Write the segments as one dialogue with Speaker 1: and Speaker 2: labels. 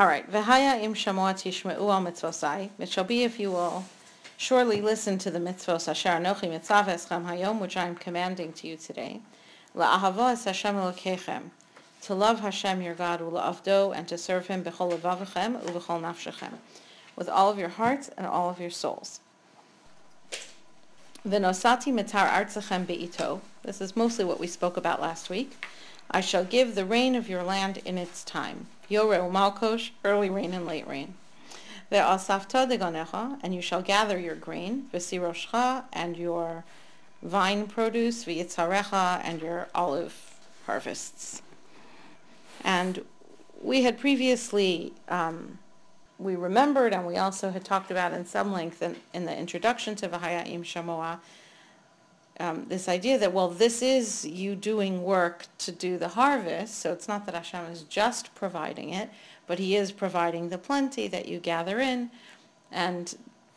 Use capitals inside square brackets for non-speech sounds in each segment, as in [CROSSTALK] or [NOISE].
Speaker 1: All right. V'haya im shamoa tishme'u al mitzvosai. It shall be if you will surely listen to the mitzvos asher anochi mitzav eschem hayom, which I am commanding to you today. La'ahavo es Hashem elokechem. To love Hashem your God, ula'avdo, and to serve Him b'chol levavachem u'b'chol nafshechem. With all of your hearts and all of your souls. V'nosati mitar artzachem be'ito. This is mostly what we spoke about last week. I shall give the rain of your land in its time. Yoreu malkosh, early rain and late rain. Ve'asafta deganecha, and you shall gather your grain, v'siroshcha, and your vine produce, v'yitzarecha, and your olive harvests. And we had previously, um, we remembered, and we also had talked about in some length in, in the introduction to V'haya'im Shamoah, um, this idea that, well, this is you doing work to do the harvest, so it's not that Hashem is just providing it, but he is providing the plenty that you gather in. And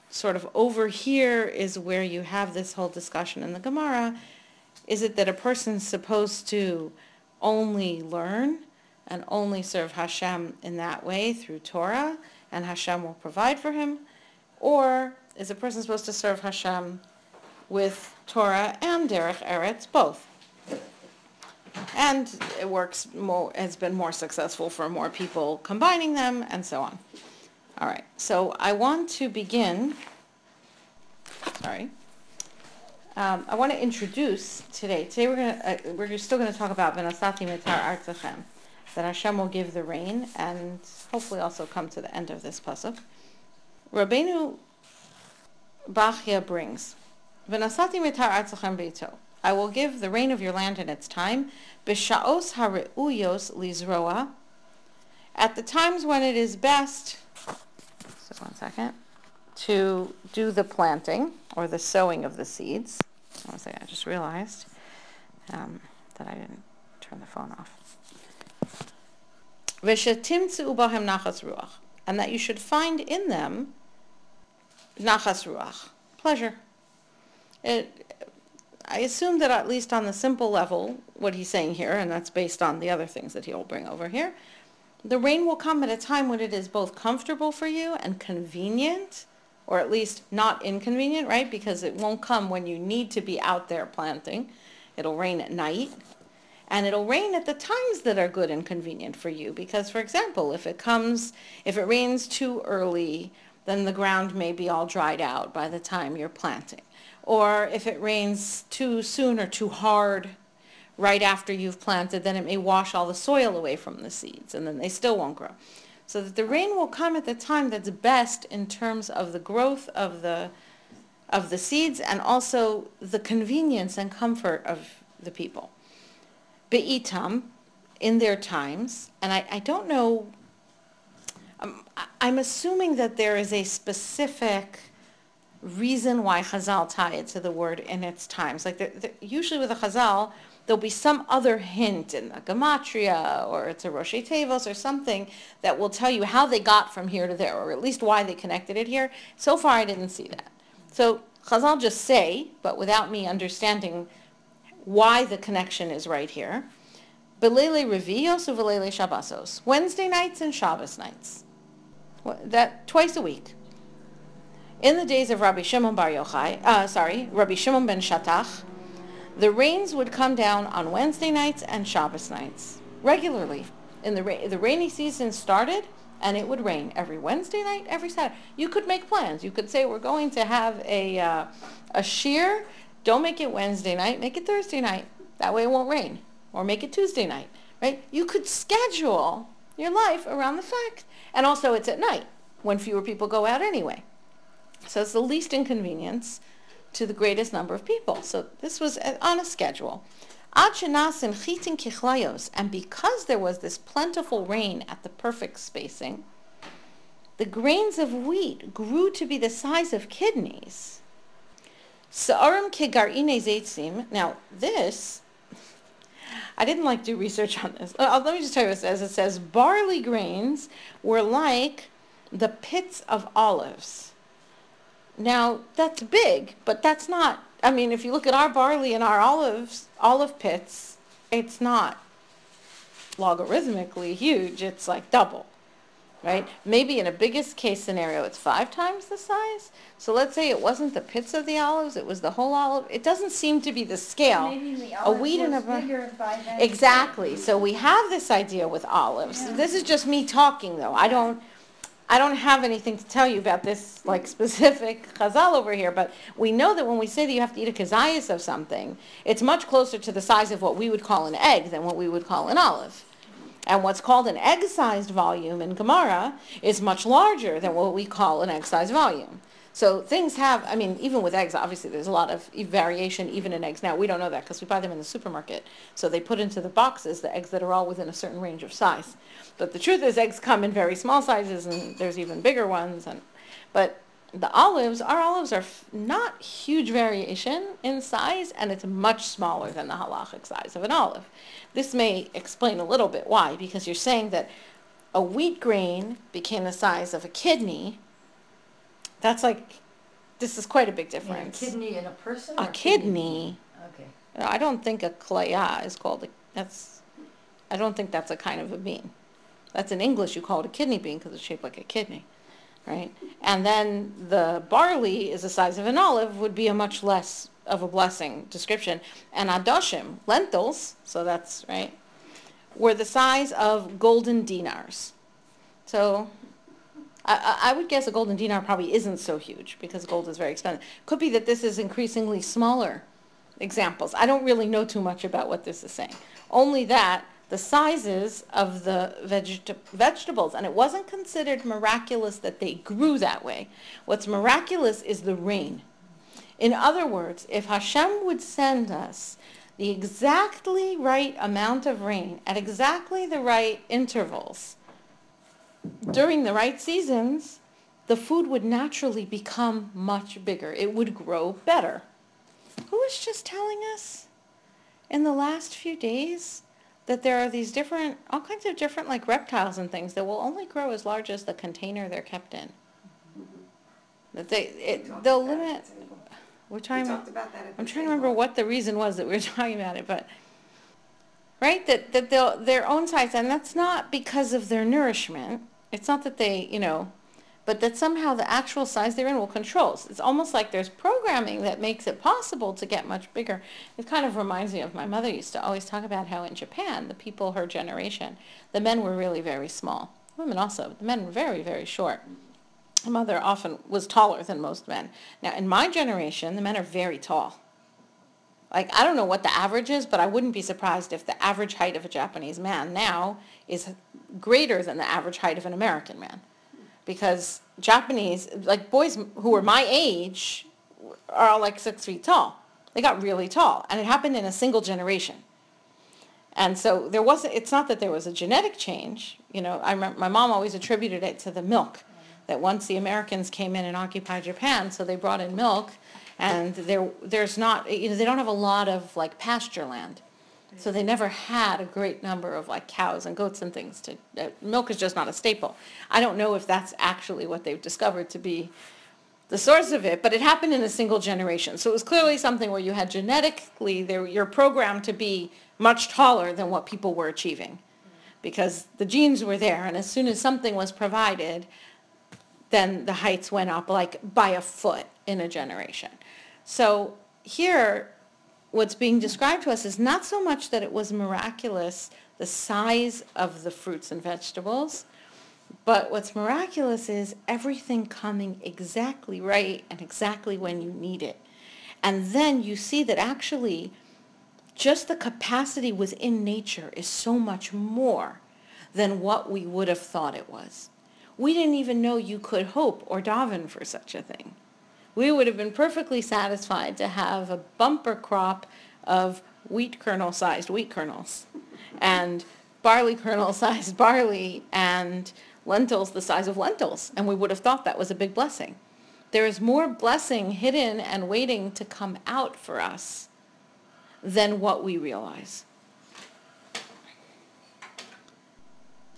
Speaker 1: sort of over here is where you have this whole discussion in the Gemara. Is it that a person's supposed to only learn and only serve Hashem in that way through Torah, and Hashem will provide for him? Or is a person supposed to serve Hashem with Torah and Derech Eretz, both. And it works more, has been more successful for more people combining them and so on. All right, so I want to begin, sorry, um, I want to introduce today, today we're going to, uh, we're still going to talk about Venasati Mitar Artzachem, that Hashem will give the rain and hopefully also come to the end of this pasuk. Rabbeinu Bachya brings, I will give the rain of your land in its time, b'sha'os ha're'uyos lizroa, at the times when it is best, so one second, to do the planting or the sowing of the seeds. One second, I just realized um, that I didn't turn the phone off. And that you should find in them nachas ruach, pleasure. It, I assume that at least on the simple level, what he's saying here, and that's based on the other things that he'll bring over here, the rain will come at a time when it is both comfortable for you and convenient, or at least not inconvenient, right? Because it won't come when you need to be out there planting. It'll rain at night. And it'll rain at the times that are good and convenient for you. Because, for example, if it comes, if it rains too early, then the ground may be all dried out by the time you're planting or if it rains too soon or too hard right after you've planted, then it may wash all the soil away from the seeds, and then they still won't grow. So that the rain will come at the time that's best in terms of the growth of the of the seeds and also the convenience and comfort of the people. Be'itam, in their times, and I, I don't know, um, I'm assuming that there is a specific reason why Chazal tie it to the word in its times. Like usually with a Chazal, there'll be some other hint in the Gematria or it's a Rosh Tevos or something that will tell you how they got from here to there, or at least why they connected it here. So far, I didn't see that. So Chazal just say, but without me understanding why the connection is right here. Belele Revios or Belele Shabbosos. Wednesday nights and Shabbos nights. That twice a week. In the days of Rabbi Shimon Bar Yochai, uh, sorry, Rabbi Shimon ben Shatach, the rains would come down on Wednesday nights and Shabbos nights regularly. In the ra- the rainy season started, and it would rain every Wednesday night, every Saturday. You could make plans. You could say we're going to have a uh, a shear. Don't make it Wednesday night. Make it Thursday night. That way it won't rain. Or make it Tuesday night. Right? You could schedule your life around the fact, and also it's at night when fewer people go out anyway. So it's the least inconvenience to the greatest number of people. So this was on a schedule. And because there was this plentiful rain at the perfect spacing, the grains of wheat grew to be the size of kidneys. Now this, [LAUGHS] I didn't like do research on this. Uh, let me just tell you what it says. It says barley grains were like the pits of olives. Now, that's big, but that's not, I mean, if you look at our barley and our olives, olive pits, it's not logarithmically huge. It's like double. right? Maybe in a biggest case scenario, it's five times the size. So let's say it wasn't the pits of the olives, it was the whole olive. It doesn't seem to be the scale.
Speaker 2: Maybe the
Speaker 1: A
Speaker 2: olive
Speaker 1: wheat and a
Speaker 2: was bigger by then.
Speaker 1: Exactly. So we have this idea with olives.
Speaker 2: Yeah.
Speaker 1: This is just me talking though. I don't, I don't have anything to tell you about this like specific [LAUGHS] chazal over here, but we know that when we say that you have to eat a kazayas of something, it's much closer to the size of what we would call an egg than what we would call an olive. And what's called an egg-sized volume in Gemara is much larger than what we call an egg-sized volume. So things have, I mean, even with eggs, obviously there's a lot of variation even in eggs. Now, we don't know that because we buy them in the supermarket. So they put into the boxes the eggs that are all within a certain range of size. But the truth is eggs come in very small sizes and there's even bigger ones. And, but the olives, our olives are not huge variation in size and it's much smaller than the halachic size of an olive. This may explain a little bit why, because you're saying that a wheat grain became the size of a kidney. That's like, this is quite a big
Speaker 3: Yeah,
Speaker 1: a
Speaker 3: kidney in a person?
Speaker 1: A
Speaker 3: or
Speaker 1: kidney,
Speaker 3: Okay.
Speaker 1: I don't think a klaya is called, a, that's, I don't think that's a kind of a bean. That's in English, you call it a kidney bean because it's shaped like a kidney, right? And then the barley is the size of an olive would be a much less of a blessing description. And adoshim, lentils, so that's, right, were the size of golden dinars. So I, I would guess a golden dinar probably isn't so huge because gold is very expensive. Could be that this is increasingly smaller examples. I don't really know too much about what this is saying. Only that the sizes of the veget- vegetables, and it wasn't considered miraculous that they grew that way. What's miraculous is the rain. In other words, if Hashem would send us the exactly right amount of rain at exactly the right intervals during the right seasons, the food would naturally become much bigger. It would grow better. Who was just telling us in the last few days that there are these different, all kinds of different like reptiles and things that will only grow as large as the container they're kept in? That they, it, they'll limit, we're
Speaker 4: We
Speaker 1: talking about.
Speaker 4: talked about that
Speaker 1: I'm trying to remember what the reason was that we were [LAUGHS] talking about it, but, right, that, that they'll, their own size, and that's not because of their nourishment. It's not that they, you know, but that somehow the actual size they're in will control. It's almost like there's programming that makes it possible to get much bigger. It kind of reminds me of my mother used to always talk about how in Japan, the people her generation, the men were really very small. Women also, the men were very, very short. My mother often was taller than most men. Now, in my generation, the men are very tall. Like, I don't know what the average is, but I wouldn't be surprised if the average height of a Japanese man now is greater than the average height of an American man. Because Japanese, like boys who were my age, are all like six feet tall. They got really tall. And it happened in a single generation. And so there wasn't, it's not that there was a genetic change. You know, I remember my mom always attributed it to the milk. That once the Americans came in and occupied Japan, so they brought in milk, and there, there's not, you know, they don't have a lot of like pasture land. So they never had a great number of like cows and goats and things to, uh, milk is just not a staple. I don't know if that's actually what they've discovered to be the source of it, but it happened in a single generation. So it was clearly something where you had genetically, there, you're programmed to be much taller than what people were achieving. Because the genes were there, and as soon as something was provided, then the heights went up like by a foot in a generation. So here, what's being described to us is not so much that it was miraculous, the size of the fruits and vegetables, but what's miraculous is everything coming exactly right and exactly when you need it. And then you see that actually just the capacity within nature is so much more than what we would have thought it was. We didn't even know you could hope or daven for such a thing. We would have been perfectly satisfied to have a bumper crop of wheat kernel-sized wheat kernels and barley kernel-sized [LAUGHS] barley and lentils the size of lentils, and we would have thought that was a big blessing. There is more blessing hidden and waiting to come out for us than what we realize.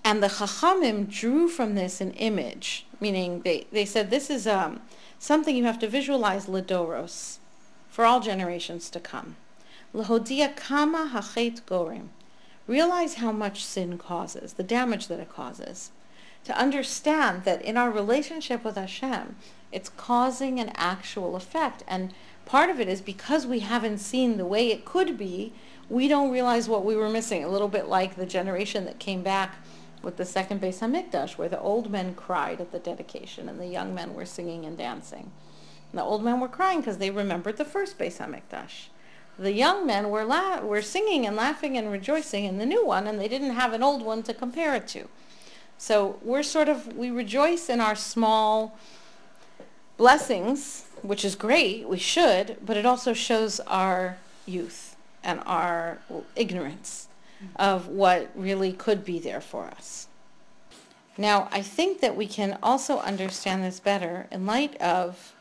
Speaker 1: And the Chachamim drew from this an image, meaning they, they said this is um, something you have to visualize Lidoros for all generations to come. Lahodia kama hachet gorim. Realize how much sin causes, the damage that it causes. to understand that in our relationship with Hashem, it's causing an actual effect. And part of it is because we haven't seen the way it could be, we don't realize what we were missing. A little bit like the generation that came back with the second Beis Hamikdash, where the old men cried at the dedication and the young men were singing and dancing. And the old men were crying because they remembered the first Beis Hamikdash. The young men were la- were singing and laughing and rejoicing in the new one, and they didn't have an old one to compare it to. So we're sort of we rejoice in our small blessings, which is great. We should, but it also shows our youth and our ignorance of what really could be there for us. Now, I think that we can also understand this better in light of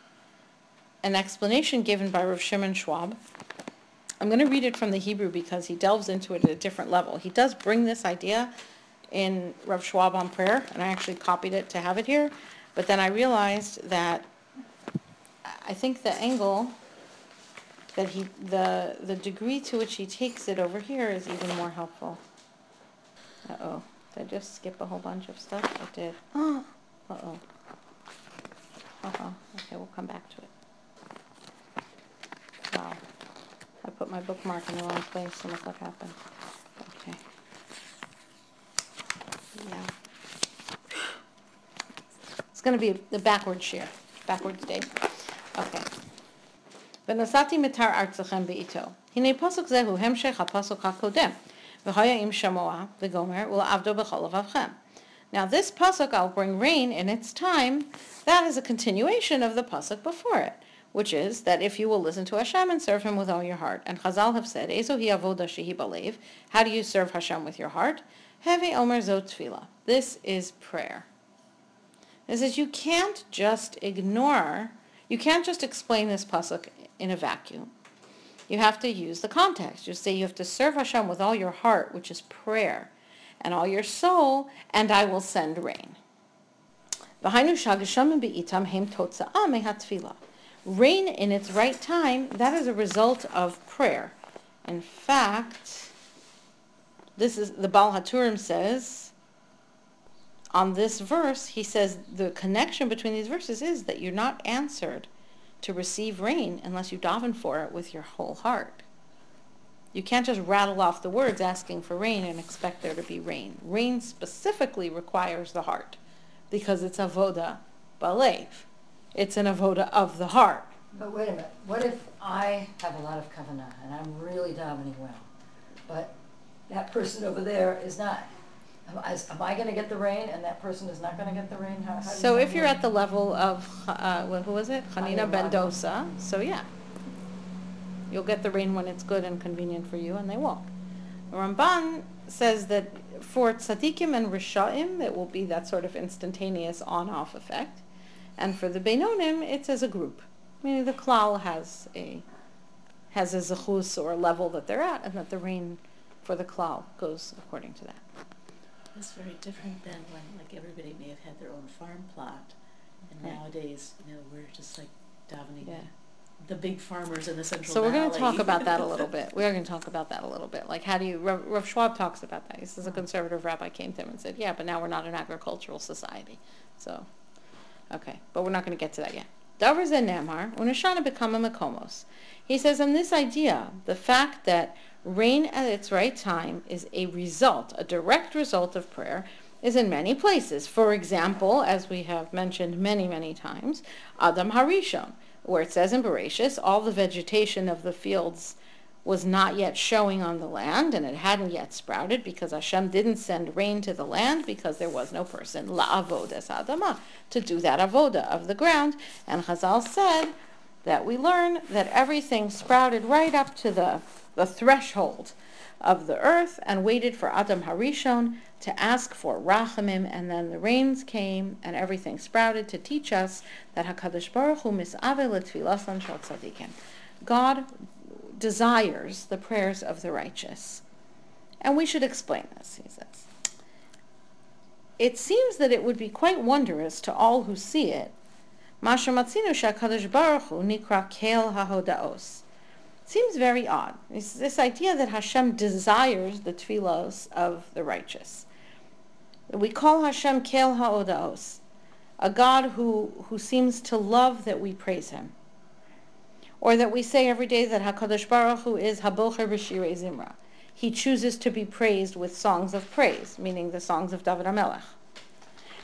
Speaker 1: an explanation given by Rav Shimon Schwab. I'm going to read it from the Hebrew because he delves into it at a different level. He does bring this idea in Rav Schwab on prayer, and I actually copied it to have it here, but then I realized that I think the angle that he, the, the degree to which he takes it over here is even more helpful. Uh-oh, did I just skip a whole bunch of stuff? I did. [GASPS] Uh-oh. Uh-oh, okay, we'll come back to it. Wow, I put my bookmark in the wrong place and look what happened. Okay. Yeah. It's gonna be the backward share, backwards day. Okay. ונתתי מטר ארצכם בעיתו. הנה פסוק זהו המשך הפסוק הקודם, והיה אם שמוע וגומר ולעבדו בכל לבבכם. Now this pasuk, I'll bring rain in its time, that is a continuation of the pasuk before it, which is that if you will listen to Hashem and serve Him with all your heart. And Chazal have said, Ezohi avoda shehi balev, how do you serve Hashem with your heart? Heve omer zot. This is prayer. This is you can't just ignore, you can't just explain this pasuk in a vacuum. You have to use the context. You say you have to serve Hashem with all your heart, which is prayer, and all your soul, and I will send rain. Rain in its right time, that is a result of prayer. In fact, this is the Baal HaTurim says on this verse, he says the connection between these verses is that you're not answered to receive rain unless you daven for it with your whole heart. You can't just rattle off the words asking for rain and expect there to be rain. Rain specifically requires the heart because it's avoda balev. It's an avoda of the heart.
Speaker 2: But wait a minute, what if I have a lot of kavanah and I'm really davening well, but that person over there is not? Am I, am I gonna get the rain and that person is not gonna get the rain? How, how
Speaker 1: So if you're at the level of, uh, wh- who was it? Hanina
Speaker 2: Hanina
Speaker 1: ben Dosa, so yeah. You'll get the rain when it's good and convenient for you, and they won't. Ramban says that for tzaddikim and rishaim, it will be that sort of instantaneous on-off effect. And for the Beinonim, it's as a group. Meaning the klal has a, has a zechus or a level that they're at, and that the rain for the klal goes according to that.
Speaker 3: It's very different than when, like, everybody may have had their own farm plot, and
Speaker 1: Right.
Speaker 3: nowadays, you know, we're just like davening
Speaker 1: Yeah.
Speaker 3: the big farmers in the Central
Speaker 1: So we're going to talk about that a little [LAUGHS] bit. We are going to talk about that a little bit. Like, how do you? Rav, Schwab talks about that. He says a uh-huh. conservative rabbi came to him and said, "Yeah, but now we're not an agricultural society." So, okay, but we're not going to get to that yet. Davar nemar unashana become a makomos. He says, on this idea, the fact that rain at its right time is a result, a direct result of prayer, is in many places. For example, as we have mentioned many, many times, Adam Harishon, where it says in Bereshis, all the vegetation of the fields was not yet showing on the land and it hadn't yet sprouted because Hashem didn't send rain to the land because there was no person, la'avodas adama, to do that avoda of the ground. And Chazal said that we learn that everything sprouted right up to the, the threshold of the earth and waited for Adam Harishon to ask for rachamim, and then the rains came and everything sprouted to teach us that Hakadosh Baruch Hu misave letfilasan tzadikim. God desires the prayers of the righteous, and we should explain this. He says. It seems that it would be quite wondrous to all who see it. Masha matzinu shakadosh baruch hu nikra kel hahodaos seems very odd. It's this idea that Hashem desires the tefillos of the righteous. We call Hashem Kel Ha'odaos, a God who, who seems to love that we praise him. Or that we say every day that HaKadosh Baruch Hu is Habocher B'Shirei Zimra. He chooses to be praised with songs of praise, meaning the songs of David HaMelech.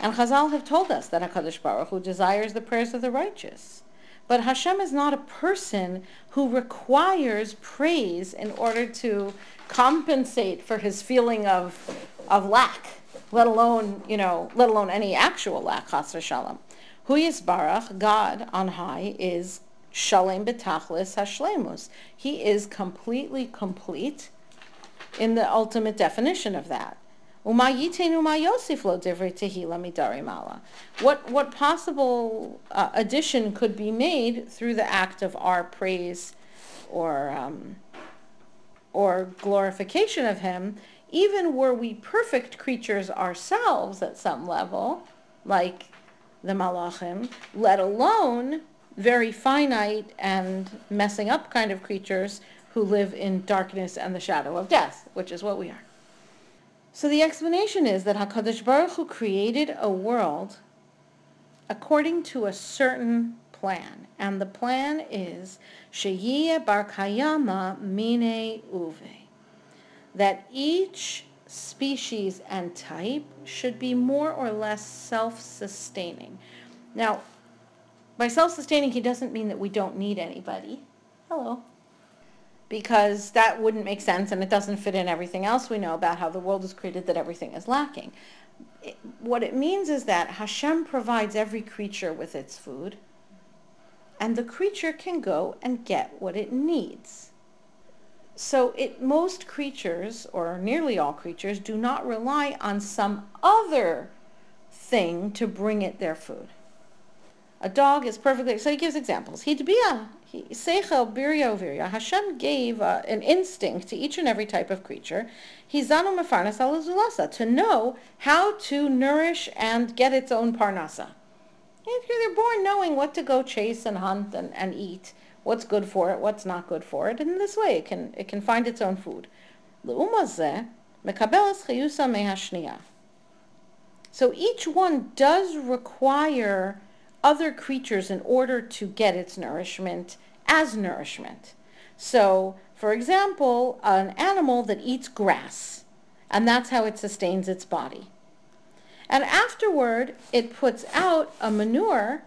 Speaker 1: And Chazal have told us that HaKadosh Baruch Hu desires the prayers of the righteous. But Hashem is not a person who requires praise in order to compensate for his feeling of, of lack, let alone, you know, let alone any actual lack, chas v'shalom. Hu Yisbarach, God on high, is shalem betachlis hashlemus. He is completely complete in the ultimate definition of that. What what possible uh, addition could be made through the act of our praise or um, or glorification of him, even were we perfect creatures ourselves at some level, like the malachim, let alone very finite and messing up kind of creatures who live in darkness and the shadow of death, which is what we are. So the explanation is that HaKadosh Baruch Hu created a world according to a certain plan. And the plan is Sheyeh Bar Kayama Mine Uve. That each species and type should be more or less self-sustaining. Now, by self-sustaining, he doesn't mean that we don't need anybody. Hello because that wouldn't make sense and it doesn't fit in everything else we know about how the world is created that everything is lacking. It, what it means is that Hashem provides every creature with its food and the creature can go and get what it needs. So it, most creatures, or nearly all creatures, do not rely on some other thing to bring it their food. A dog is perfectly, so he gives examples. Hidbia, Seichel Birya Virya, Hashem gave uh, an instinct to each and every type of creature, Hizanu Mefarnas Alazulasa, to know how to nourish and get its own parnasa. If you're born knowing what to go chase and hunt and, and eat, what's good for it, what's not good for it, and in this way it can, it can find its own food. So each one does require other creatures in order to get its nourishment as nourishment. So, for example, an animal that eats grass, and that's how it sustains its body. And afterward, it puts out a manure,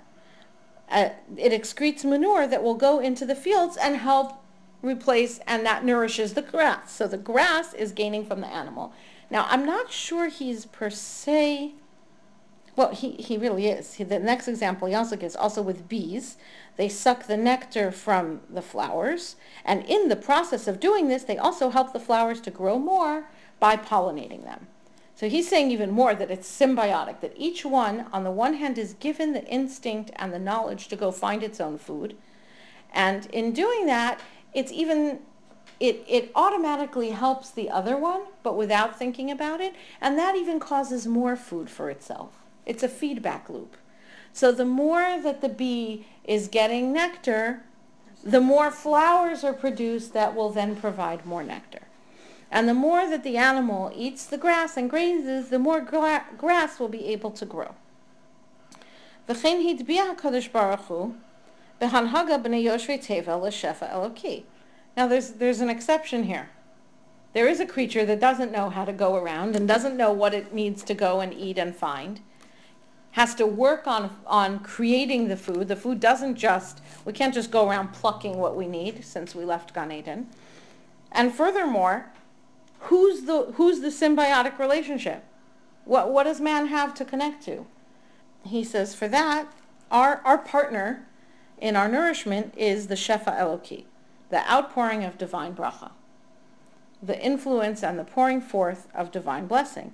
Speaker 1: uh, it excretes manure that will go into the fields and help replace, and that nourishes the grass. So the grass is gaining from the animal. Now, I'm not sure he's per se well, he, he really is. He, the next example he also gives, also with bees, they suck the nectar from the flowers, and in the process of doing this, they also help the flowers to grow more by pollinating them. So he's saying even more that it's symbiotic, that each one, on the one hand, is given the instinct and the knowledge to go find its own food. And in doing that, it's even, it, it automatically helps the other one, but without thinking about it. And that even causes more food for itself. It's a feedback loop. So the more that the bee is getting nectar, the more flowers are produced that will then provide more nectar. And the more that the animal eats the grass and grazes, the more gra- grass will be able to grow. Now there's, there's an exception here. There is a creature that doesn't know how to go around and doesn't know what it needs to go and eat and find has to work on, on creating the food. The food doesn't just, we can't just go around plucking what we need since we left Gan Eden. And furthermore, who's the, who's the symbiotic relationship? What, what does man have to connect to? He says, for that, our, our partner in our nourishment is the Shefa Eloki, the outpouring of divine bracha, the influence and the pouring forth of divine blessing.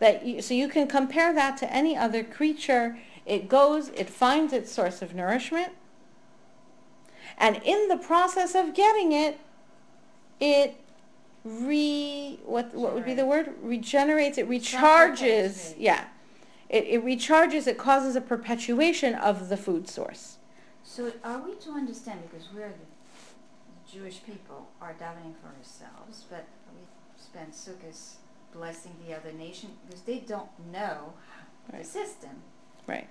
Speaker 1: that you, so you can compare that to any other creature. It goes, it finds its source of nourishment, and in the process of getting it, it re what what would be the word? Regenerates it recharges. Yeah. It, it recharges it causes a perpetuation of the food source.
Speaker 4: So are we to understand, because we're the Jewish people, are davening for ourselves, but we spend sukkahs blessing the other nation, because they don't know the system.
Speaker 1: right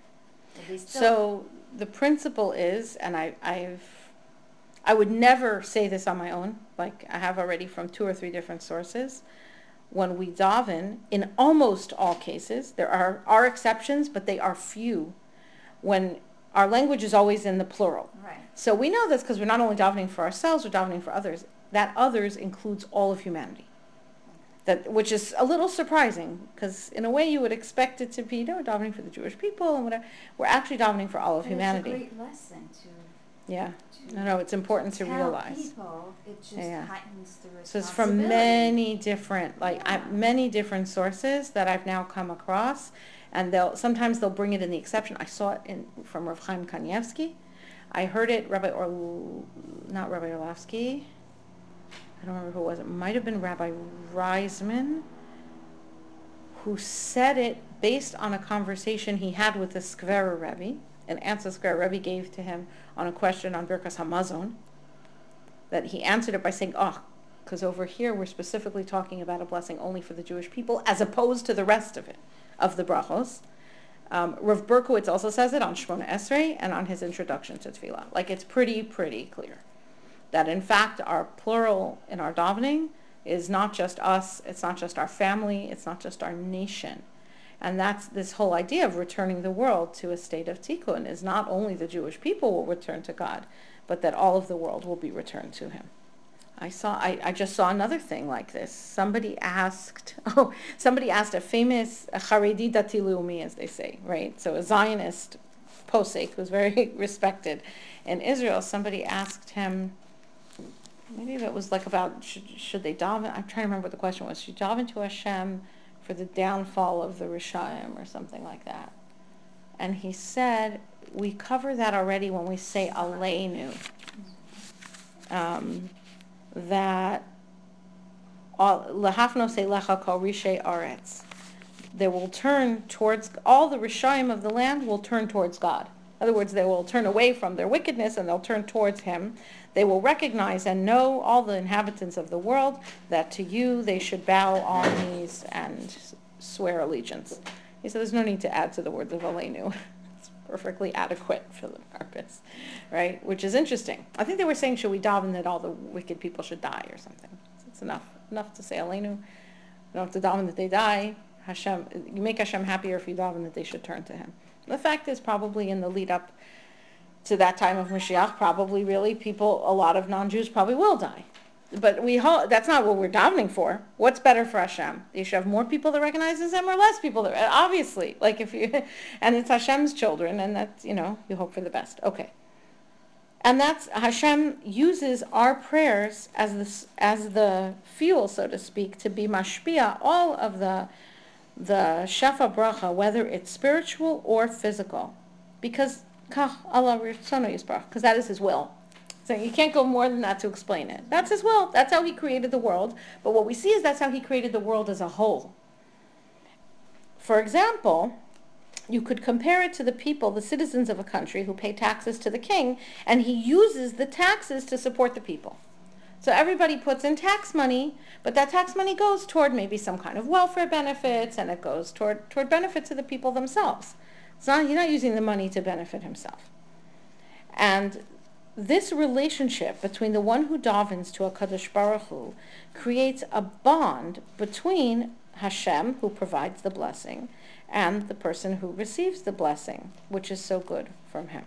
Speaker 4: but they still-
Speaker 1: so the principle is and i i've i would never say this on my own like i have already from two or three different sources when we daven in almost all cases there are are exceptions but they are few when our language is always in the plural
Speaker 4: Right,
Speaker 1: So we know this because we're not only davening for ourselves, we're davening for others. That others includes all of humanity. That, which is a little surprising because in a way you would expect it to be, no, we're davening for the Jewish people and whatever. We're actually davening for all of
Speaker 4: and
Speaker 1: humanity.
Speaker 4: it's a great lesson to,
Speaker 1: Yeah.
Speaker 4: to.
Speaker 1: No, no, it's important to
Speaker 4: tell
Speaker 1: realize.
Speaker 4: people, it just
Speaker 1: Yeah, yeah.
Speaker 4: heightens the responsibility.
Speaker 1: So it's from many different, like I, many different sources that I've now come across, and they'll sometimes they'll bring it in the exception. I saw it in from Rav Chaim Kanievsky. I heard it Rabbi or not Rabbi Orlovsky. I don't remember who it was. It might have been Rabbi Reisman, who said it based on a conversation he had with the Skvera Rebbe, an answer Skvera Rebbe gave to him on a question on Birkas Hamazon that he answered it by saying, oh, because over here we're specifically talking about a blessing only for the Jewish people as opposed to the rest of it, of the brachos. Um, Rav Berkowitz also says it on Shmona Esrei and on his introduction to Tefillah. Like it's pretty, pretty clear that in fact our plural in our davening is not just us, it's not just our family, it's not just our nation. And that's this whole idea of returning the world to a state of tikkun is not only the Jewish people will return to God, but that all of the world will be returned to him. I saw I, I just saw another thing like this. Somebody asked [LAUGHS] oh somebody asked a famous Haredi Dati Leumi, as they say, right? So a Zionist posek who's very [LAUGHS] respected in Israel, somebody asked him maybe it was like about should, should they daven I'm trying to remember what the question was. Should you daven to Hashem for the downfall of the Rishayim or something like that? And he said, we cover that already when we say Aleinu. Um, that lahafno say lecha kol rishay aretz. They will turn towards all the rishayim of the land will turn towards God. In other words, they will turn away from their wickedness and they'll turn towards Him. They will recognize and know all the inhabitants of the world that to you they should bow on knees and swear allegiance. He said, "There's no need to add to the words of Aleinu." [LAUGHS] It's perfectly adequate for the purpose, right? Which is interesting. I think they were saying, should we daven that all the wicked people should die or something? It's enough, enough to say Aleinu. You don't to daven that they die. Hashem, you make Hashem happier if you daven that they should turn to Him. The fact is, probably in the lead up to that time of Mashiach, probably really people, a lot of non-Jews probably will die. But we ho- that's not what we're davening for. What's better for Hashem? You should have more people that recognize Him or less people that, obviously, like if you, [LAUGHS] and it's Hashem's children, and that's, you know, you hope for the best. Okay. And that's, Hashem uses our prayers as the, as the fuel, so to speak, to be mashpia, all of the, the shefa bracha, whether it's spiritual or physical. Because, kach Allah because that is His will. So you can't go more than that to explain it. That's his will. That's how he created the world. But what we see is that's how he created the world as a whole. For example, you could compare it to the people, the citizens of a country who pay taxes to the king, and he uses the taxes to support the people. So everybody puts in tax money, but that tax money goes toward maybe some kind of welfare benefits, and it goes toward toward benefits to the people themselves. It's not he's not using the money to benefit himself. And this relationship between the one who davens to a Kadosh Baruch Hu creates a bond between Hashem, who provides the blessing, and the person who receives the blessing, which is so good from him.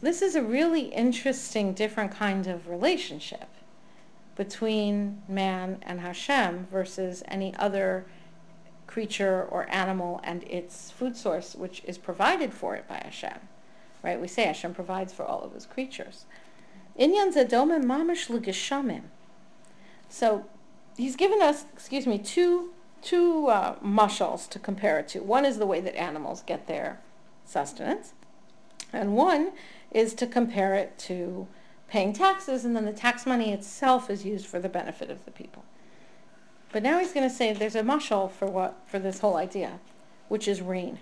Speaker 1: This is a really interesting, different kind of relationship between man and Hashem versus any other creature or animal and its food source, which is provided for it by Hashem right? We say Hashem provides for all of his creatures. Inyan zedome mamish l'geshamim. So he's given us, excuse me, two, two uh, mushals to compare it to. One is the way that animals get their sustenance, and one is to compare it to paying taxes, and then the tax money itself is used for the benefit of the people. But now he's going to say there's a mushal for what for this whole idea, which is rain.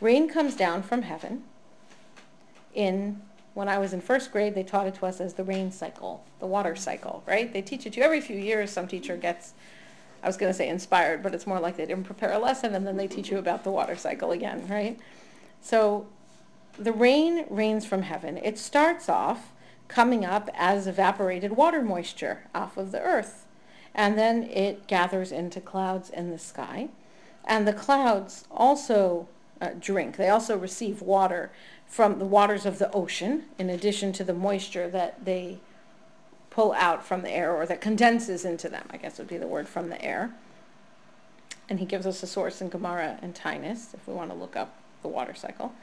Speaker 1: Rain comes down from heaven. In when I was in first grade, they taught it to us as the rain cycle, the water cycle, right? They teach it to you every few years. Some teacher gets, I was going to say inspired, but it's more like they didn't prepare a lesson and then they teach you about the water cycle again, right? So the rain rains from heaven. It starts off coming up as evaporated water moisture off of the earth. And then it gathers into clouds in the sky. And the clouds also uh, drink. They also receive water from the waters of the ocean, in addition to the moisture that they pull out from the air or that condenses into them, I guess would be the word from the air. And he gives us a source in Gemara and Taanis, if we want to look up the water cycle.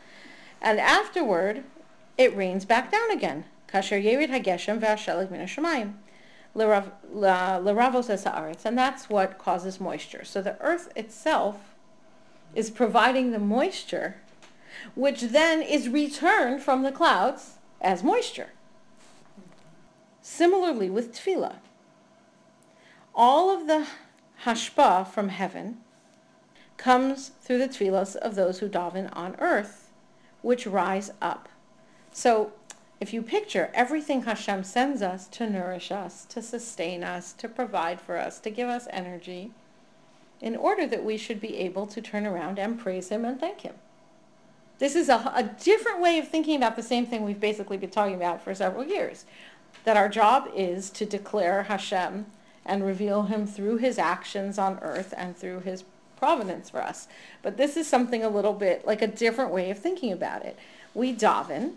Speaker 1: And afterward, it rains back down again. Kasher yerid hageshem v'ashelik min hashemayim. L'ravos es And that's what causes moisture. So the earth itself is providing the moisture which then is returned from the clouds as moisture. Similarly with tefillah, all of the hashpa from heaven comes through the tefillas of those who daven on earth, which rise up. So if you picture everything Hashem sends us to nourish us, to sustain us, to provide for us, to give us energy, in order that we should be able to turn around and praise him and thank him. This is a, a different way of thinking about the same thing we've basically been talking about for several years. That our job is to declare Hashem and reveal him through his actions on earth and through his providence for us. But this is something a little bit like a different way of thinking about it. We daven.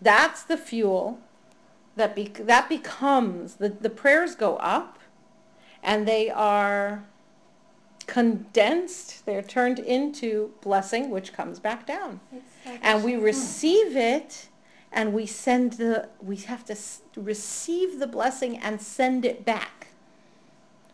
Speaker 1: That's the fuel that be, that becomes the, the prayers go up and they are condensed, they're turned into blessing, which comes back down. And we receive it, and we send the, we have to s- receive the blessing and send it back.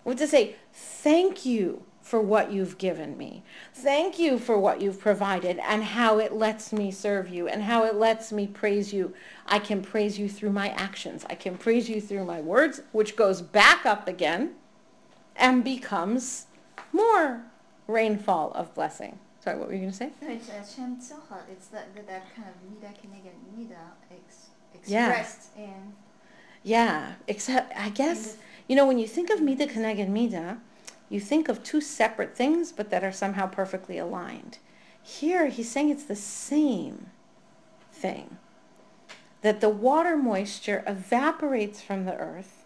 Speaker 1: We have to say, thank you for what you've given me. Thank you for what you've provided and how it lets me serve you and how it lets me praise you. I can praise you through my actions. I can praise you through my words, which goes back up again and becomes more rainfall of blessing. Sorry, what were you going to say?
Speaker 4: No, it's Hashem Tzachar. It's that, that, that kind of mida keneged mida ex,
Speaker 1: Yeah.
Speaker 4: expressed in.
Speaker 1: Yeah, except I guess, you know, when you think of Mida Keneged Mida, you think of two separate things, but that are somehow perfectly aligned. Here, he's saying it's the same thing. That the water moisture evaporates from the earth,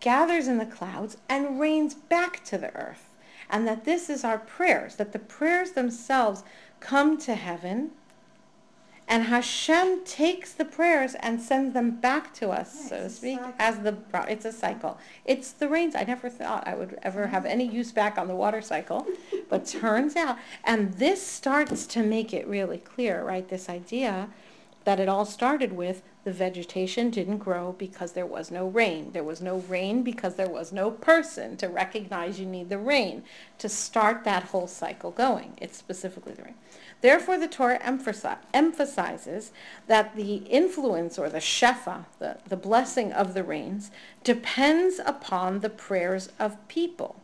Speaker 1: gathers in the clouds, and rains back to the earth. And that this is our prayers, that the prayers themselves come to heaven and Hashem takes the prayers and sends them back to us,
Speaker 4: Yeah,
Speaker 1: so to speak, as the it's a cycle. It's the rains. I never thought I would ever have any use back on the water cycle, [LAUGHS] but turns out, and this starts to make it really clear, right? This idea that it all started with the vegetation didn't grow because there was no rain. There was no rain because there was no person to recognize you need the rain to start that whole cycle going. It's specifically the rain. Therefore, the Torah emphasizes that the influence or the shefa, the, the blessing of the rains, depends upon the prayers of people.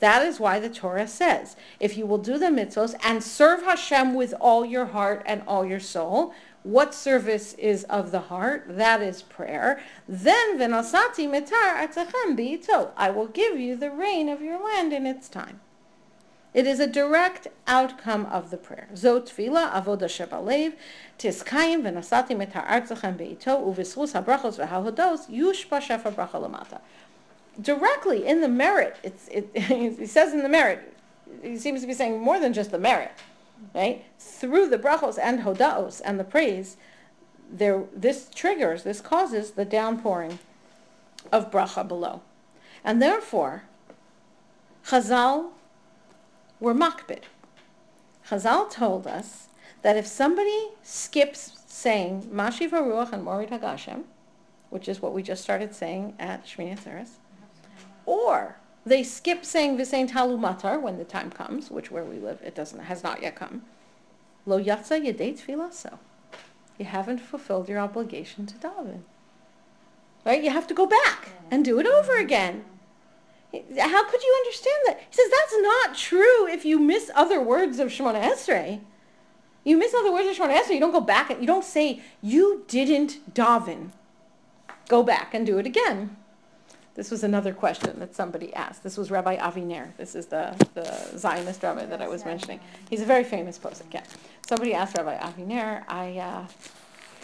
Speaker 1: That is why the Torah says, if you will do the mitzvos and serve Hashem with all your heart and all your soul, what service is of the heart? That is prayer. Then v'nasati mitar atzechem bi'ito. I will give you the rain of your land in its time. It is a direct outcome of the prayer. Zot tefila avoda shebalev tiskayim v'nasati mitar atzechem bi'ito u'v'schus habrachos v'hahodos yushpa shefa bracha lamata directly in the merit. It's, it, [LAUGHS] he says in the merit. He seems to be saying more than just the merit, right? Through the brachos and hodaos and the praise, there this triggers, this causes the downpouring of bracha below, and therefore, Chazal were makbid. Chazal told us that if somebody skips saying Mashiv HaRuach and Morid HaGashem, which is what we just started saying at Shmini Atzeres, or they skip saying Visain Talu Matar when the time comes, which where we live it doesn't has not yet come. Lo Yatsa Yedei Tfilah so. You haven't fulfilled your obligation to daven. Right? You have to go back and do it over again. How could you understand that? He says that's not true if you miss other words of Shemona Esrei. You miss other words of Shemona Esrei, you don't go back and you don't say, you didn't daven. Go back and do it again. This was another question that somebody asked. This was Rabbi Aviner. This is the, the Zionist rabbi that I was mentioning. He's a very famous posek, yeah. Somebody asked Rabbi Aviner, I, uh,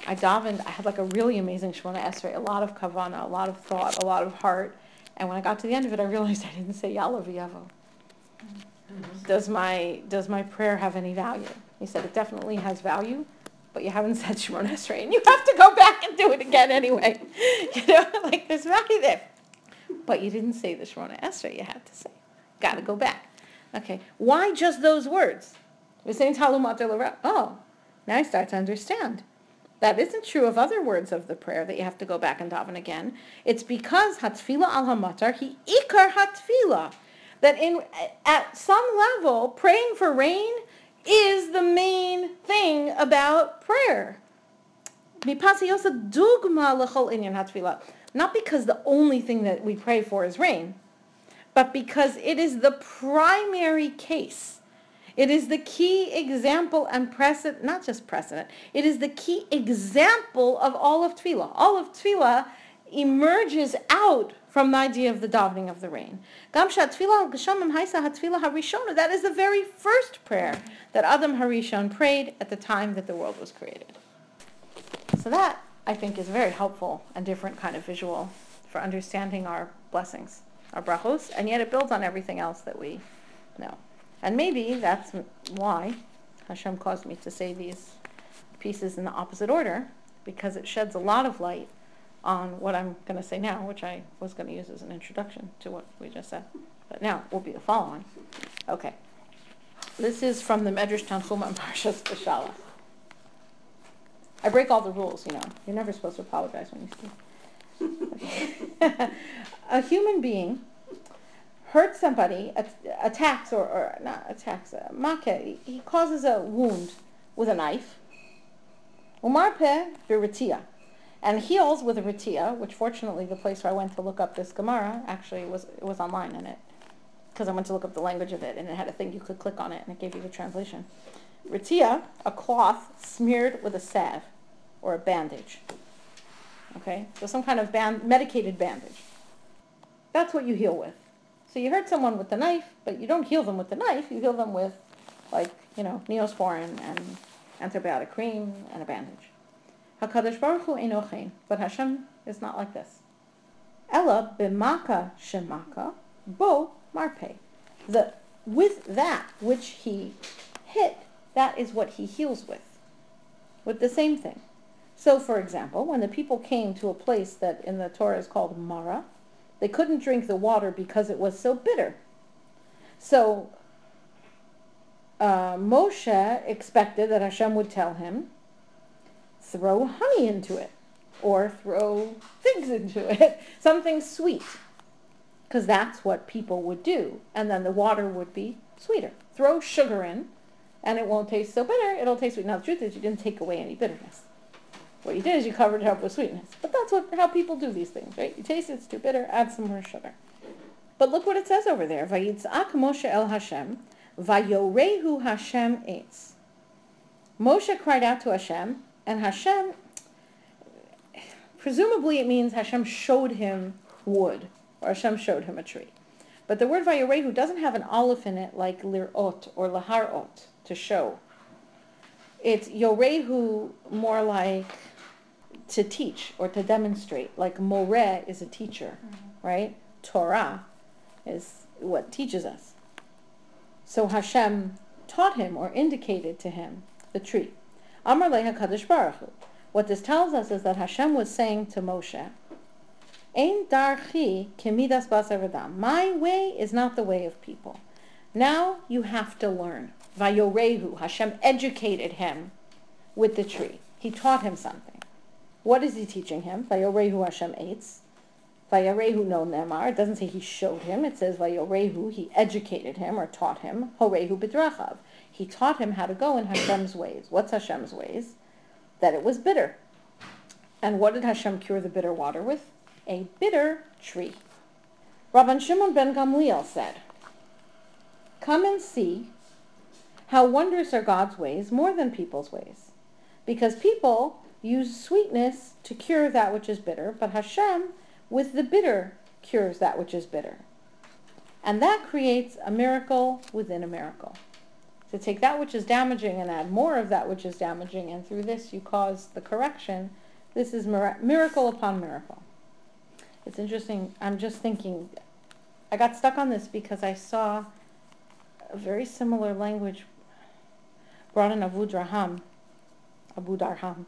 Speaker 1: I davened, I had like a really amazing Shemona Esrei, a lot of kavana, a lot of thought, a lot of heart. And when I got to the end of it, I realized I didn't say Ya'aleh V'yavo. Does my, does my prayer have any value? He said, it definitely has value, but you haven't [LAUGHS] said Shemona Esrei, and you have to go back and do it again anyway. [LAUGHS] You know, [LAUGHS] like there's value there. But you didn't say the Shemona Esrei, you had to say. Got to go back. Okay, why just those words? We're saying Talumat Oh, now I start to understand. That isn't true of other words of the prayer that you have to go back and daven again. It's because hatfila al hamatar he ikar hatfila. That in at some level, praying for rain is the main thing about prayer. Not because the only thing that we pray for is rain, but because it is the primary case it is the key example and precedent, not just precedent, it is the key example of all of Tefillah. All of Tefillah emerges out from the idea of the davening of the rain. That is the very first prayer that Adam Harishon prayed at the time that the world was created. So that, I think, is very helpful and different kind of visual for understanding our blessings, our brachos, and yet it builds on everything else that we know. And maybe that's why Hashem caused me to say these pieces in the opposite order, because it sheds a lot of light on what I'm going to say now, which I was going to use as an introduction to what we just said. But now will be the follow-on. Okay. This is from the Medrash Tanchuma [LAUGHS] Parshas Beshalach. I break all the rules, you know. You're never supposed to apologize when you speak. [LAUGHS] a human being hurts somebody, attacks or, or not attacks, uh, make, he causes a wound with a knife. Umarpe viritia. And heals with a ritia, which fortunately the place where I went to look up this Gemara actually was was online in it. Because I went to look up the language of it and it had a thing you could click on it and it gave you the translation. Ritia, a cloth smeared with a salve or a bandage. Okay? So some kind of band, medicated bandage. That's what you heal with. So you hurt someone with the knife, but you don't heal them with the knife. You heal them with, like, you know, neosporin and antibiotic cream and a bandage. HaKadosh Baruch Hu enochein. But Hashem is not like this. Ella b'maka shemaka bo marpe. The, with that which he hit, that is what he heals with. With the same thing. So, for example, when the people came to a place that in the Torah is called Mara, they couldn't drink the water because it was so bitter. So uh, Moshe expected that Hashem would tell him, throw honey into it or throw figs into it, [LAUGHS] something sweet, because that's what people would do. And then the water would be sweeter. Throw sugar in, and it won't taste so bitter. It'll taste sweet. Now, the truth is, you didn't take away any bitterness. What you did is you covered it up with sweetness. But that's what how people do these things, right? You taste it, it's too bitter, add some more sugar. But look what it says over there. Vayitzak Moshe el Hashem, vayorehu Hashem etz. Moshe cried out to Hashem, and Hashem, presumably it means Hashem showed him wood, or Hashem showed him a tree. But the word vayorehu doesn't have an aleph in it like lirot or laharot, to show. It's yorehu more like to teach or to demonstrate. Like Moreh is a teacher, mm-hmm. right? Torah is what teaches us. So Hashem taught him or indicated to him the tree. Amar HaKadosh Baruch Hu. What this tells us is that Hashem was saying to Moshe, Ein darchi kemidas basar My way is not the way of people. Now you have to learn. Vayorehu, Hashem educated him with the tree. He taught him something. What is he teaching him? Vayorehu Hashem eitz. Vayarehu no nemar. It doesn't say he showed him. It says Vayorehu. He educated him or taught him. Horehu bidrachav. He taught him how to go in Hashem's ways. What's Hashem's ways? That it was bitter. And what did Hashem cure the bitter water with? A bitter tree. Rabban Shimon ben Gamliel said, Come and see how wondrous are God's ways more than people's ways. Because people use sweetness to cure that which is bitter, but Hashem with the bitter cures that which is bitter. And that creates a miracle within a miracle. To take that which is damaging and add more of that which is damaging, and through this you cause the correction, this is mir- miracle upon miracle. It's interesting. I'm just thinking, I got stuck on this because I saw a very similar language brought in Abu Draham, Abu Darham,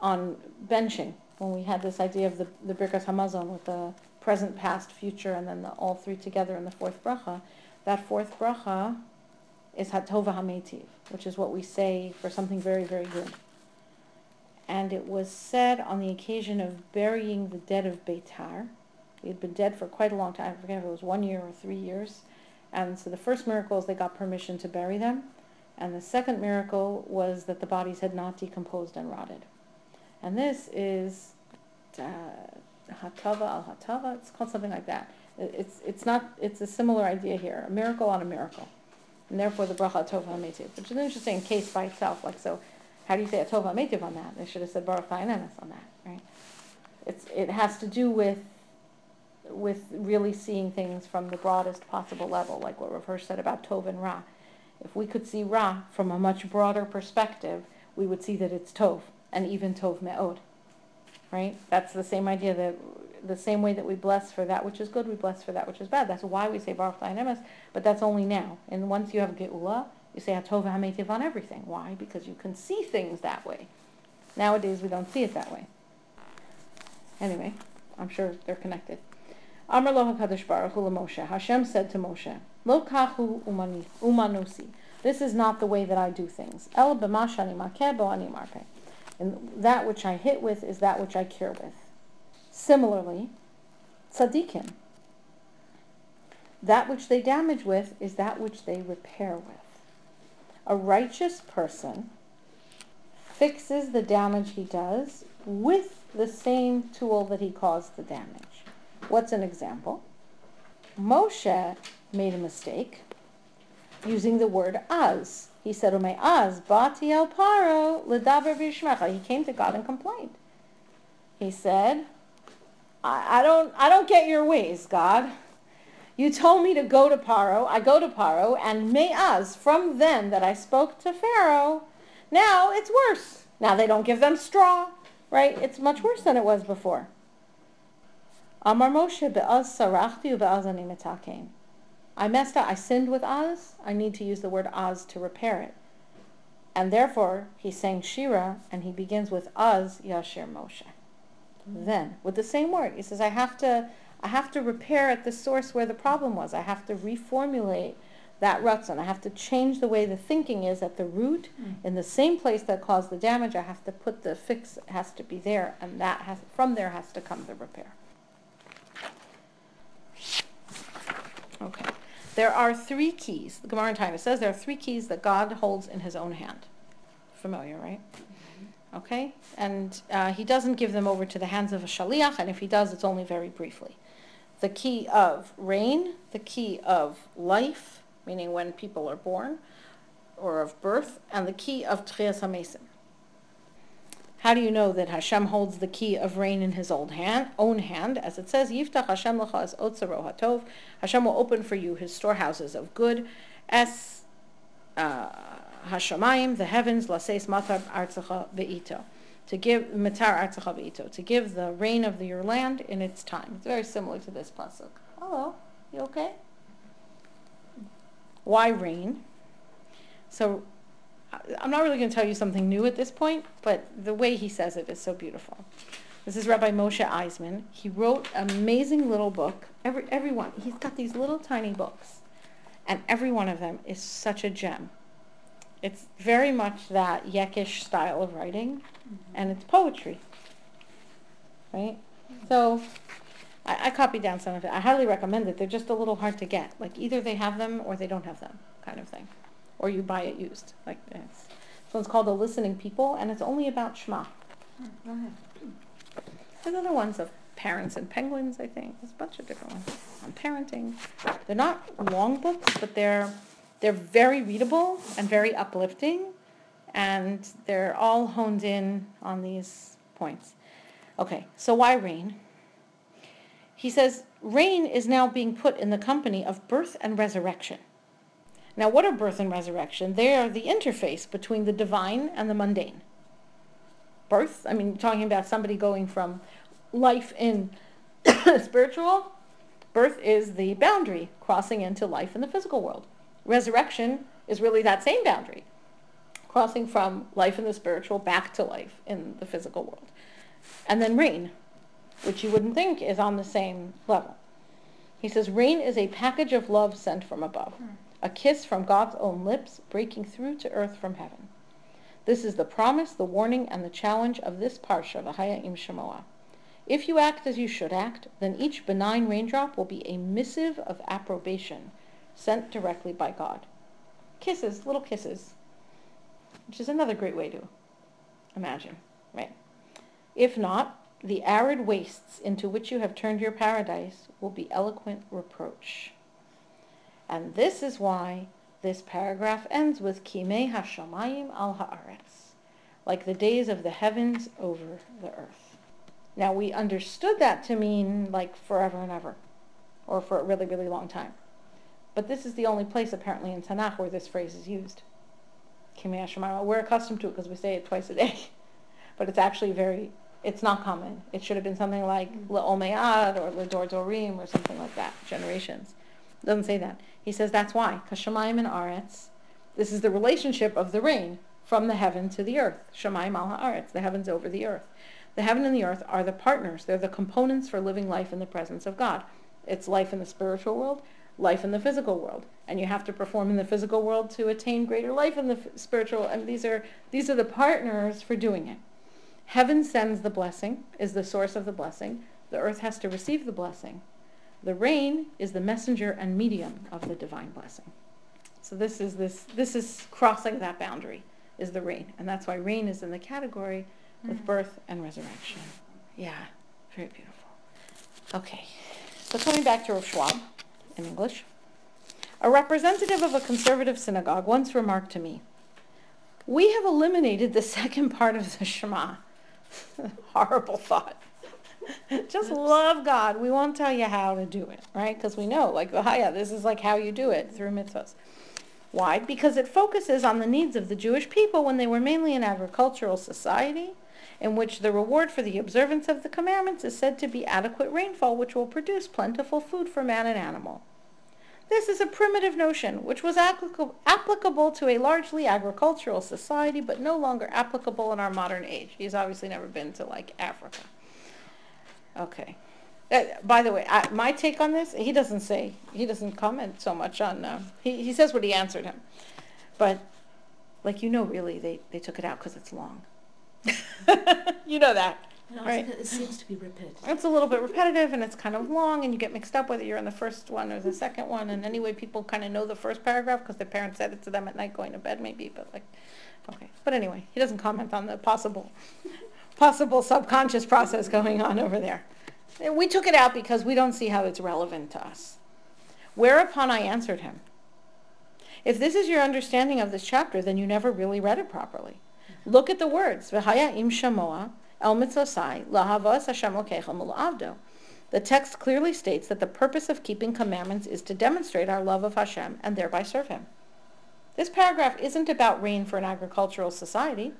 Speaker 1: on benching when we had this idea of the, the Birkas Hamazon with the present, past, future, and then the, all three together in the fourth bracha. That fourth bracha is Hatova Hametiv, which is what we say for something very, very good. And it was said on the occasion of burying the dead of Beitar. He had been dead for quite a long time. I forget if it was one year or three years. And so the first miracle is they got permission to bury them. And the second miracle was that the bodies had not decomposed and rotted. And this is uh, Hatava al Hatava. It's called something like that. It's it's not. It's a similar idea here. A miracle on a miracle, and therefore the bracha tova hametiv, which is an interesting case by itself. Like so, how do you say a tova hametiv on that? They should have said baruch on that, right? It's it has to do with with really seeing things from the broadest possible level, like what Rav said about tov and ra. If we could see ra from a much broader perspective, we would see that it's tov and even tov me'od right? That's the same idea that the same way that we bless for that which is good, we bless for that which is bad. That's why we say Baruch Emes, but that's only now. And once you have Geula, you say Hatov HaMetiv on everything. Why? Because you can see things that way. Nowadays we don't see it that way. Anyway, I'm sure they're connected. Amar Lo HaKadosh Baruch Hu Moshe. Hashem said to Moshe, Lo umani, umanusi. This is not the way that I do things. El b'mashani makebo ani marpe. And that which I hit with is that which I cure with. Similarly, tzaddikim. That which they damage with is that which they repair with. A righteous person fixes the damage he does with the same tool that he caused the damage. What's an example? Moshe made a mistake using the word az. He said, az, bati el paro, ledaber b'yishmecha. He came to God and complained. He said, I, I, don't, I don't get your ways, God. You told me to go to Paro. I go to Paro, and me'az, from then that I spoke to Pharaoh, now it's worse. Now they don't give them straw, right? It's much worse than it was before. Amar Moshe be'az sarachti u'be'az ani. I messed up. I sinned with Az. I need to use the word Az to repair it. And therefore, he sang Shira, and he begins with Az Yashir Moshe. Then, with the same word, he says, I have to, I have to repair at the source where the problem was. I have to reformulate that rutzon. I have to change the way the thinking is at the root, mm. in the same place that caused the damage. I have to put the fix has to be there, and that has from there has to come the repair. Okay. There are three keys. The Gemara in Taanis says there are three keys that God holds in His own hand. Familiar, right? Mm-hmm. Okay, and uh, He doesn't give them over to the hands of a shaliach, and if He does, it's only very briefly. The key of rain, the key of life, meaning when people are born, or of birth, and the key of Tchias HaMesim. How do you know that Hashem holds the key of rain in his old hand, own hand? As it says, Yiftach Hashem lecha hatov. Hashem will open for you his storehouses of good. Es uh, Hashemayim, the heavens, laseis matar artzacha beito. To give matar artzacha beito. To give the rain of the, your land in its time. It's very similar to this pasuk. Hello, you okay? Why rain? So I'm not really going to tell you something new at this point, but the way he says it is so beautiful. This is Rabbi Moshe Eisemann. He wrote an amazing little book. Every everyone, he's got these little tiny books, and every one of them is such a gem. It's very much that Yekish style of writing, mm-hmm. and it's poetry. Right? So I, I copied down some of it. I highly recommend it. They're just a little hard to get. Like either they have them or they don't have them, kind of thing. Or you buy it used. Like this. This one's called The Listening People, and it's only about Shema.
Speaker 2: Go ahead.
Speaker 1: There's other ones of parents and penguins, I think. There's a bunch of different ones on parenting. They're not long books, but they're they're very readable and very uplifting, and they're all honed in on these points. Okay, so why rain? He says rain is now being put in the company of birth and resurrection. Now, what are birth and resurrection? They are the interface between the divine and the mundane. Birth, I mean, talking about somebody going from life in [COUGHS] spiritual, birth is the boundary crossing into life in the physical world. Resurrection is really that same boundary, crossing from life in the spiritual back to life in the physical world. And then rain, which you wouldn't think is on the same level. He says, rain is a package of love sent from above, hmm. A kiss from God's own lips breaking through to earth from heaven. This is the promise, the warning, and the challenge of this parsha, V'haya'im Shemoah. If you act as you should act, then each benign raindrop will be a missive of approbation sent directly by God. Kisses, little kisses, which is another great way to imagine, right? If not, the arid wastes into which you have turned your paradise will be eloquent reproach. And this is why this paragraph ends with Kimei Hashamayim al Haaretz, like the days of the heavens over the earth. Now we understood that to mean like forever and ever, or for a really, really long time. But this is the only place apparently in Tanakh where this phrase is used. Kimei Hashamayim. We're accustomed to it because we say it twice a day, [LAUGHS] but it's actually very it's not common. It should have been something like Le'omead or Ledor Dorim or something like that, generations. It doesn't say that. He says that's why. Kashamayim and Aretz, this is the relationship of the rain from the heaven to the earth. Shamayim al ha'aretz, the heavens over the earth. The heaven and the earth are the partners. They're the components for living life in the presence of God. It's life in the spiritual world, life in the physical world. And you have to perform in the physical world to attain greater life in the spiritual. And these are, these are the partners for doing it. Heaven sends the blessing, is the source of the blessing. The earth has to receive the blessing. The rain is the messenger and medium of the divine blessing. So this is this this is crossing that boundary is the rain, and that's why rain is in the category with mm. birth and resurrection. Yeah, very beautiful. Okay, so coming back to Rav Schwab in English, a representative of a conservative synagogue once remarked to me, "We have eliminated the [LAUGHS] second part of the Shema." [LAUGHS] Horrible thought. [LAUGHS] Just love God. We won't tell you how to do it, right? Because we know, like oh, the Haya, this is like how you do it through mitzvahs. Why? Because it focuses on the needs of the Jewish people when they were mainly an agricultural society in which the reward for the observance of the commandments is said to be adequate rainfall which will produce plentiful food for man and animal. This is a primitive notion which was applicable, applicable to a largely agricultural society but no longer applicable in our modern age. He's obviously never been to like Africa. Okay. Uh, by the way, I, my take on this, he doesn't say, he doesn't comment so much on, uh, he, he says what he answered him. But, like, you know, really, they, they took it out because it's long. [LAUGHS] you know that.
Speaker 3: And also,
Speaker 1: Right.
Speaker 3: it seems to be repetitive.
Speaker 1: It's a little bit repetitive and it's kind of long and you get mixed up whether you're in the first one or the second one. And anyway, people kind of know the first paragraph because their parents said it to them at night going to bed maybe, but like, okay. But anyway, he doesn't comment on the possible, possible subconscious process going on over there. We took it out because we don't see how it's relevant to us. Whereupon I answered him, if this is your understanding of this chapter, then you never really read it properly. Look at the words, V'haya im shamoa, el mitzvosai, lahavas Hashem u'la'avdo. The text clearly states that the purpose of keeping commandments is to demonstrate our love of Hashem and thereby serve him. This paragraph isn't about rain for an agricultural society.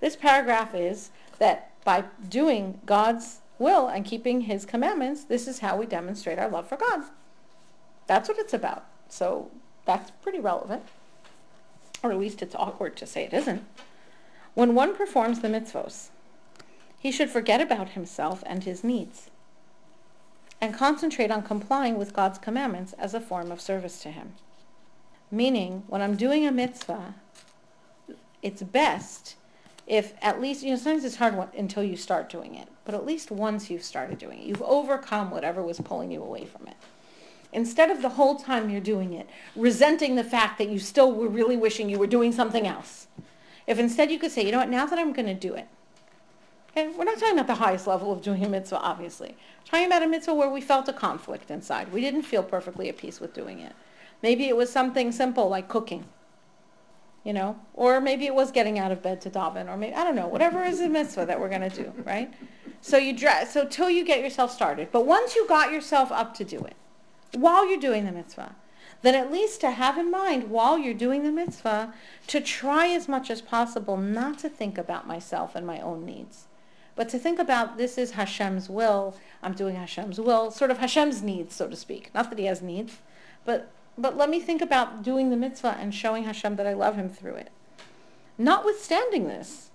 Speaker 1: This paragraph is that by doing God's will and keeping his commandments, this is how we demonstrate our love for God. That's what it's about. So that's pretty relevant. Or at least it's awkward to say it isn't. When one performs the mitzvos, he should forget about himself and his needs and concentrate on complying with God's commandments as a form of service to him. Meaning, when I'm doing a mitzvah, it's best if at least, you know, sometimes it's hard until you start doing it, but at least once you've started doing it, you've overcome whatever was pulling you away from it. Instead of the whole time you're doing it, resenting the fact that you still were really wishing you were doing something else. If instead you could say, you know what, now that I'm going to do it, and we're not talking about the highest level of doing a mitzvah, obviously. We're talking about a mitzvah where we felt a conflict inside. We didn't feel perfectly at peace with doing it. Maybe it was something simple like cooking, you know, or maybe it was getting out of bed to daven, or maybe I don't know, whatever is a mitzvah that we're going to do, right? So you dress, so till you get yourself started. But once you got yourself up to do it, while you're doing the mitzvah, then at least to have in mind while you're doing the mitzvah to try as much as possible not to think about myself and my own needs, but to think about this is Hashem's will. I'm doing Hashem's will, sort of Hashem's needs, so to speak. Not that he has needs, but but let me think about doing the mitzvah and showing Hashem that I love him through it. Notwithstanding this,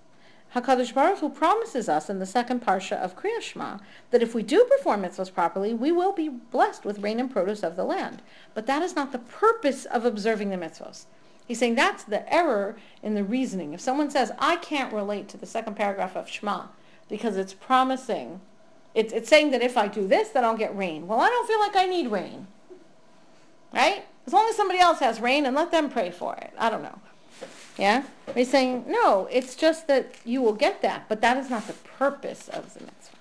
Speaker 1: HaKadosh Baruch Hu promises us in the second parsha of Kriya Shema that if we do perform mitzvahs properly, we will be blessed with rain and produce of the land. But that is not the purpose of observing the mitzvahs. He's saying that's the error in the reasoning. If someone says, I can't relate to the second paragraph of Shema because it's promising, it's, it's saying that if I do this, then I'll get rain. Well, I don't feel like I need rain. Right? As long as somebody else has rain and let them pray for it. I don't know. Yeah? He's saying, no, it's just that you will get that, but that is not the purpose of the mitzvah.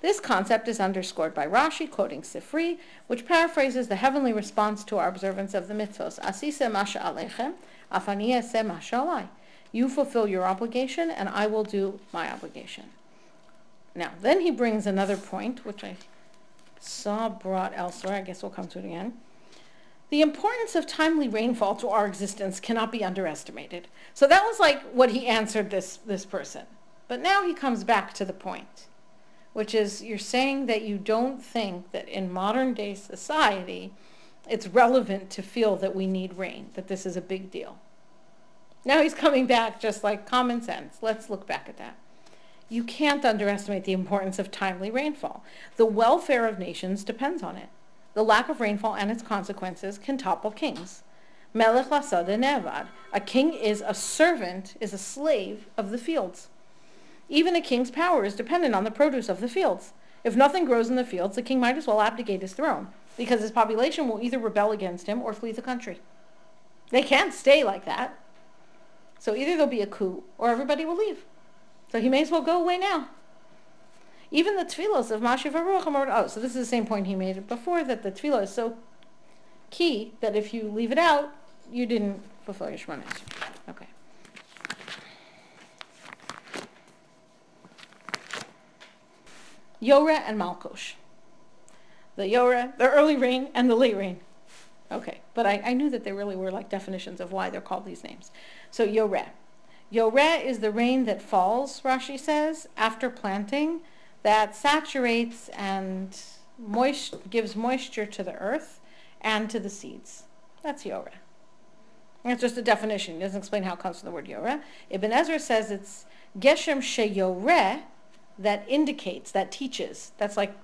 Speaker 1: This concept is underscored by Rashi, quoting Sifri, which paraphrases the heavenly response to our observance of the mitzvahs. Asise masha alechem, afani se masha. You fulfill your obligation, and I will do my obligation. Now, then he brings another point, which I saw brought elsewhere. I guess we'll come to it again. The importance of timely rainfall to our existence cannot be underestimated. So that was like what he answered this, this person. But now he comes back to the point, which is you're saying that you don't think that in modern day society it's relevant to feel that we need rain, that this is a big deal. Now he's coming back just like common sense. Let's look back at that. You can't underestimate the importance of timely rainfall. The welfare of nations depends on it. The lack of rainfall and its consequences can topple kings. Melech lasad nevad. A king is a servant, is a slave of the fields. Even a king's power is dependent on the produce of the fields. If nothing grows in the fields, the king might as well abdicate his throne, because his population will either rebel against him or flee the country. They can't stay like that. So either there'll be a coup or everybody will leave. So he may as well go away now. Even the tefillos of Mashiv Ruach Oh, so this is the same point he made before, that the tefillah is so key that if you leave it out, you didn't fulfill your Shemona Okay. Yoreh and Malkosh. The Yoreh, the early rain, and the late rain. Okay, but I, I knew that they really were like definitions of why they're called these names. So Yoreh. Yoreh is the rain that falls, Rashi says, after planting that saturates and moist, gives moisture to the earth and to the seeds. That's Yoreh. It's just a definition. It doesn't explain how it comes from the word Yoreh. Ibn Ezra says it's Geshem Sheyoreh that indicates, that teaches. That's like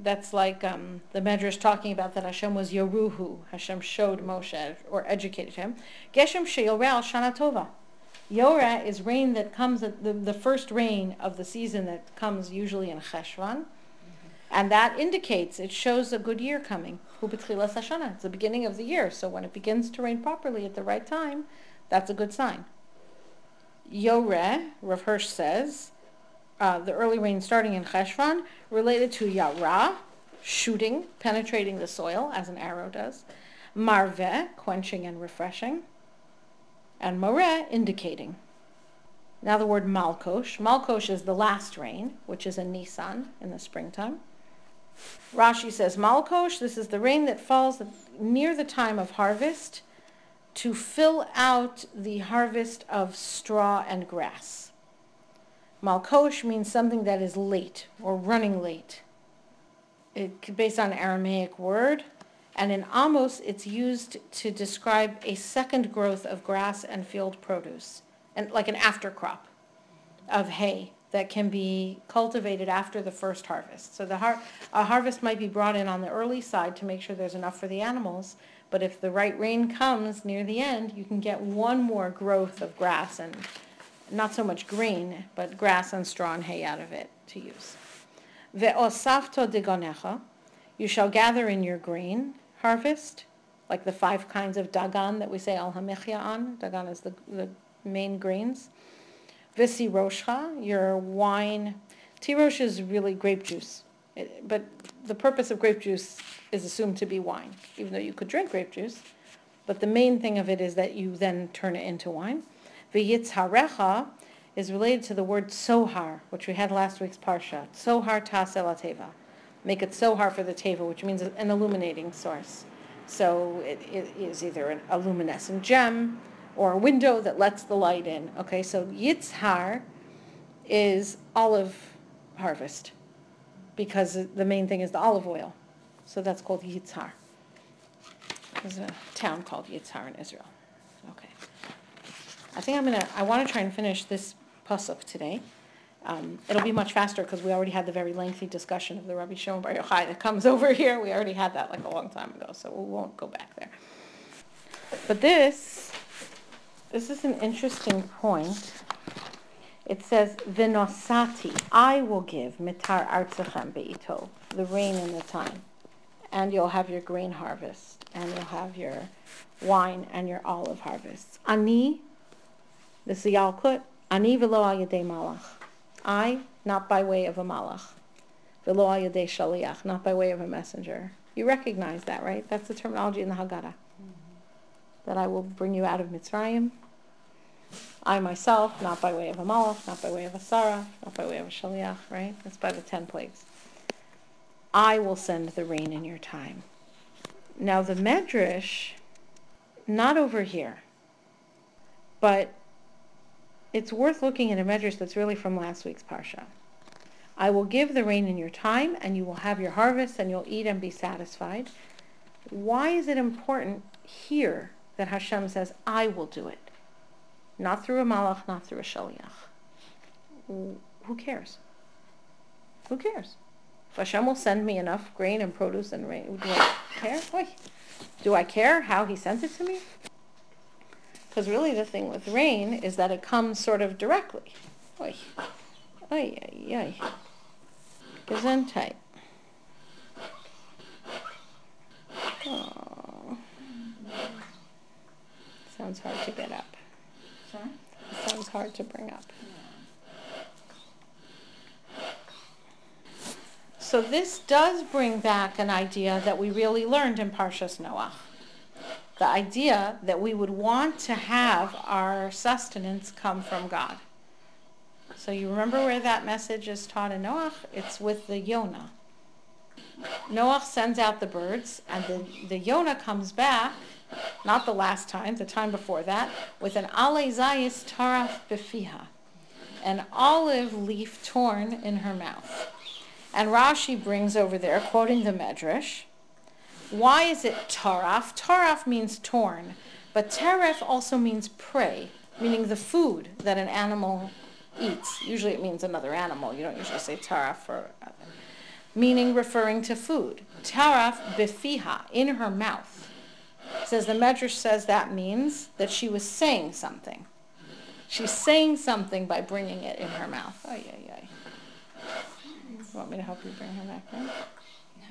Speaker 1: that's like um, the Medrash talking about that Hashem was Yoruhu. Hashem showed Moshe or educated him. Geshem Sheyoreh al Shana Tova. Yoreh is rain that comes at the, the first rain of the season that comes usually in Cheshvan. And that indicates, it shows a good year coming. It's the beginning of the year. So when it begins to rain properly at the right time, that's a good sign. Yoreh, Rav Hirsch says, uh, the early rain starting in Cheshvan, related to Yara, shooting, penetrating the soil as an arrow does. Marveh, quenching and refreshing and Moreh indicating. Now the word Malkosh. Malkosh is the last rain, which is in Nisan in the springtime. Rashi says Malkosh, this is the rain that falls near the time of harvest to fill out the harvest of straw and grass. Malkosh means something that is late or running late. It based on Aramaic word and in Amos it's used to describe a second growth of grass and field produce, and like an aftercrop of hay that can be cultivated after the first harvest. So the har- a harvest might be brought in on the early side to make sure there's enough for the animals, but if the right rain comes near the end, you can get one more growth of grass and not so much green, but grass and straw and hay out of it to use. Ve'osafto digonecha, you shall gather in your grain harvest, like the five kinds of dagan that we say al on. Dagan is the, the main grains. Visirosha, your wine. Tirosh is really grape juice. It, but the purpose of grape juice is assumed to be wine, even though you could drink grape juice. But the main thing of it is that you then turn it into wine. V'yitzharecha is related to the word sohar, which we had last week's parsha. Sohar tasel teva. Make it sohar for the teva, which means an illuminating source. So it, it is either a luminescent gem or a window that lets the light in. Okay, so yitzhar is olive harvest because the main thing is the olive oil. So that's called yitzhar. There's a town called Yitzhar in Israel. Okay. I think I'm gonna, I want to try and finish this pasuk today. Um, it'll be much faster because we already had the very lengthy discussion of the Rabbi Shimon Bar Yochai that comes [LAUGHS] over here. We already had that like a long time ago, so we won't go back there. But this, this is an interesting point. It says, "Vinosati, I will give mitar artzachem beito, the rain in the time, and you'll have your grain harvest, and you'll have your wine and your olive harvests. Ani, this is Yalkut, ani velo al malach. I, not by way of a malach. Velo shaliach, not by way of a messenger. You recognize that, right? That's the terminology in the Haggadah. That I will bring you out of Mitzrayim. I myself, not by way of a malach, not by way of a sarah, not by way of a shaliach, right? That's by the ten plagues. I will send the rain in your time. Now the medrash, not over here, but it's worth looking at a medrash that's really from last week's parsha. I will give the rain in your time, and you will have your harvest, and you'll eat and be satisfied. Why is it important here that Hashem says, I will do it? Not through a malach, not through a shaliach. Who cares? Who cares? If Hashem will send me enough grain and produce and rain, do I care? Do I care how he sends it to me? Because really the thing with rain is that it comes sort of directly. Oy. Oy, oy, oy. Gesundheit. Oh. Sounds hard to get up.
Speaker 4: Sorry?
Speaker 1: Sounds hard to bring up. So this does bring back an idea that we really learned in Parshas Noah. The idea that we would want to have our sustenance come from God. So you remember where that message is taught in Noah? It's with the Yonah. Noah sends out the birds, and the, the Yonah comes back, not the last time, the time before that, with an ale zayis taraf befiha, an olive leaf torn in her mouth. And Rashi brings over there, quoting the Medrash, why is it taraf? Taraf means torn, but teref also means prey, meaning the food that an animal eats. Usually it means another animal. You don't usually say taraf for meaning referring to food. Taraf befiha, in her mouth. says the Medrash says that means that she was saying something. She's saying something by bringing it in her mouth. Oh, yeah, yeah. You want me to help you bring her back in?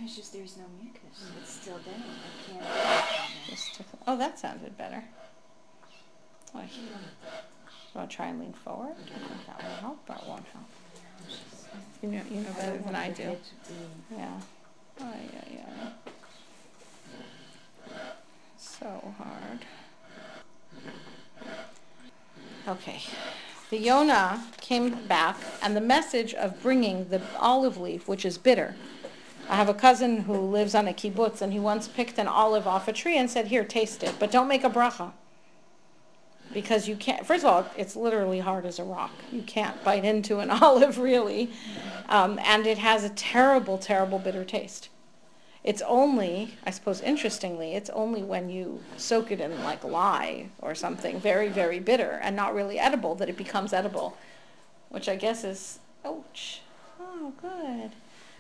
Speaker 4: It's just there's no mucus. It's still there. I can't.
Speaker 1: Just oh, that sounded better. Like, you want to try and lean forward? I think that will help, That won't help. You know, you know better than I do. Yeah. Oh, yeah, yeah. So hard. Okay. The Yonah came back, and the message of bringing the olive leaf, which is bitter. I have a cousin who lives on a kibbutz, and he once picked an olive off a tree and said, "Here, taste it, but don't make a bracha." Because you can't. First of all, it's literally hard as a rock. You can't bite into an [LAUGHS] olive, really, um, and it has a terrible, terrible bitter taste. It's only, I suppose, interestingly, it's only when you soak it in like lye or something very, very bitter and not really edible that it becomes edible, which I guess is, ouch, oh, good,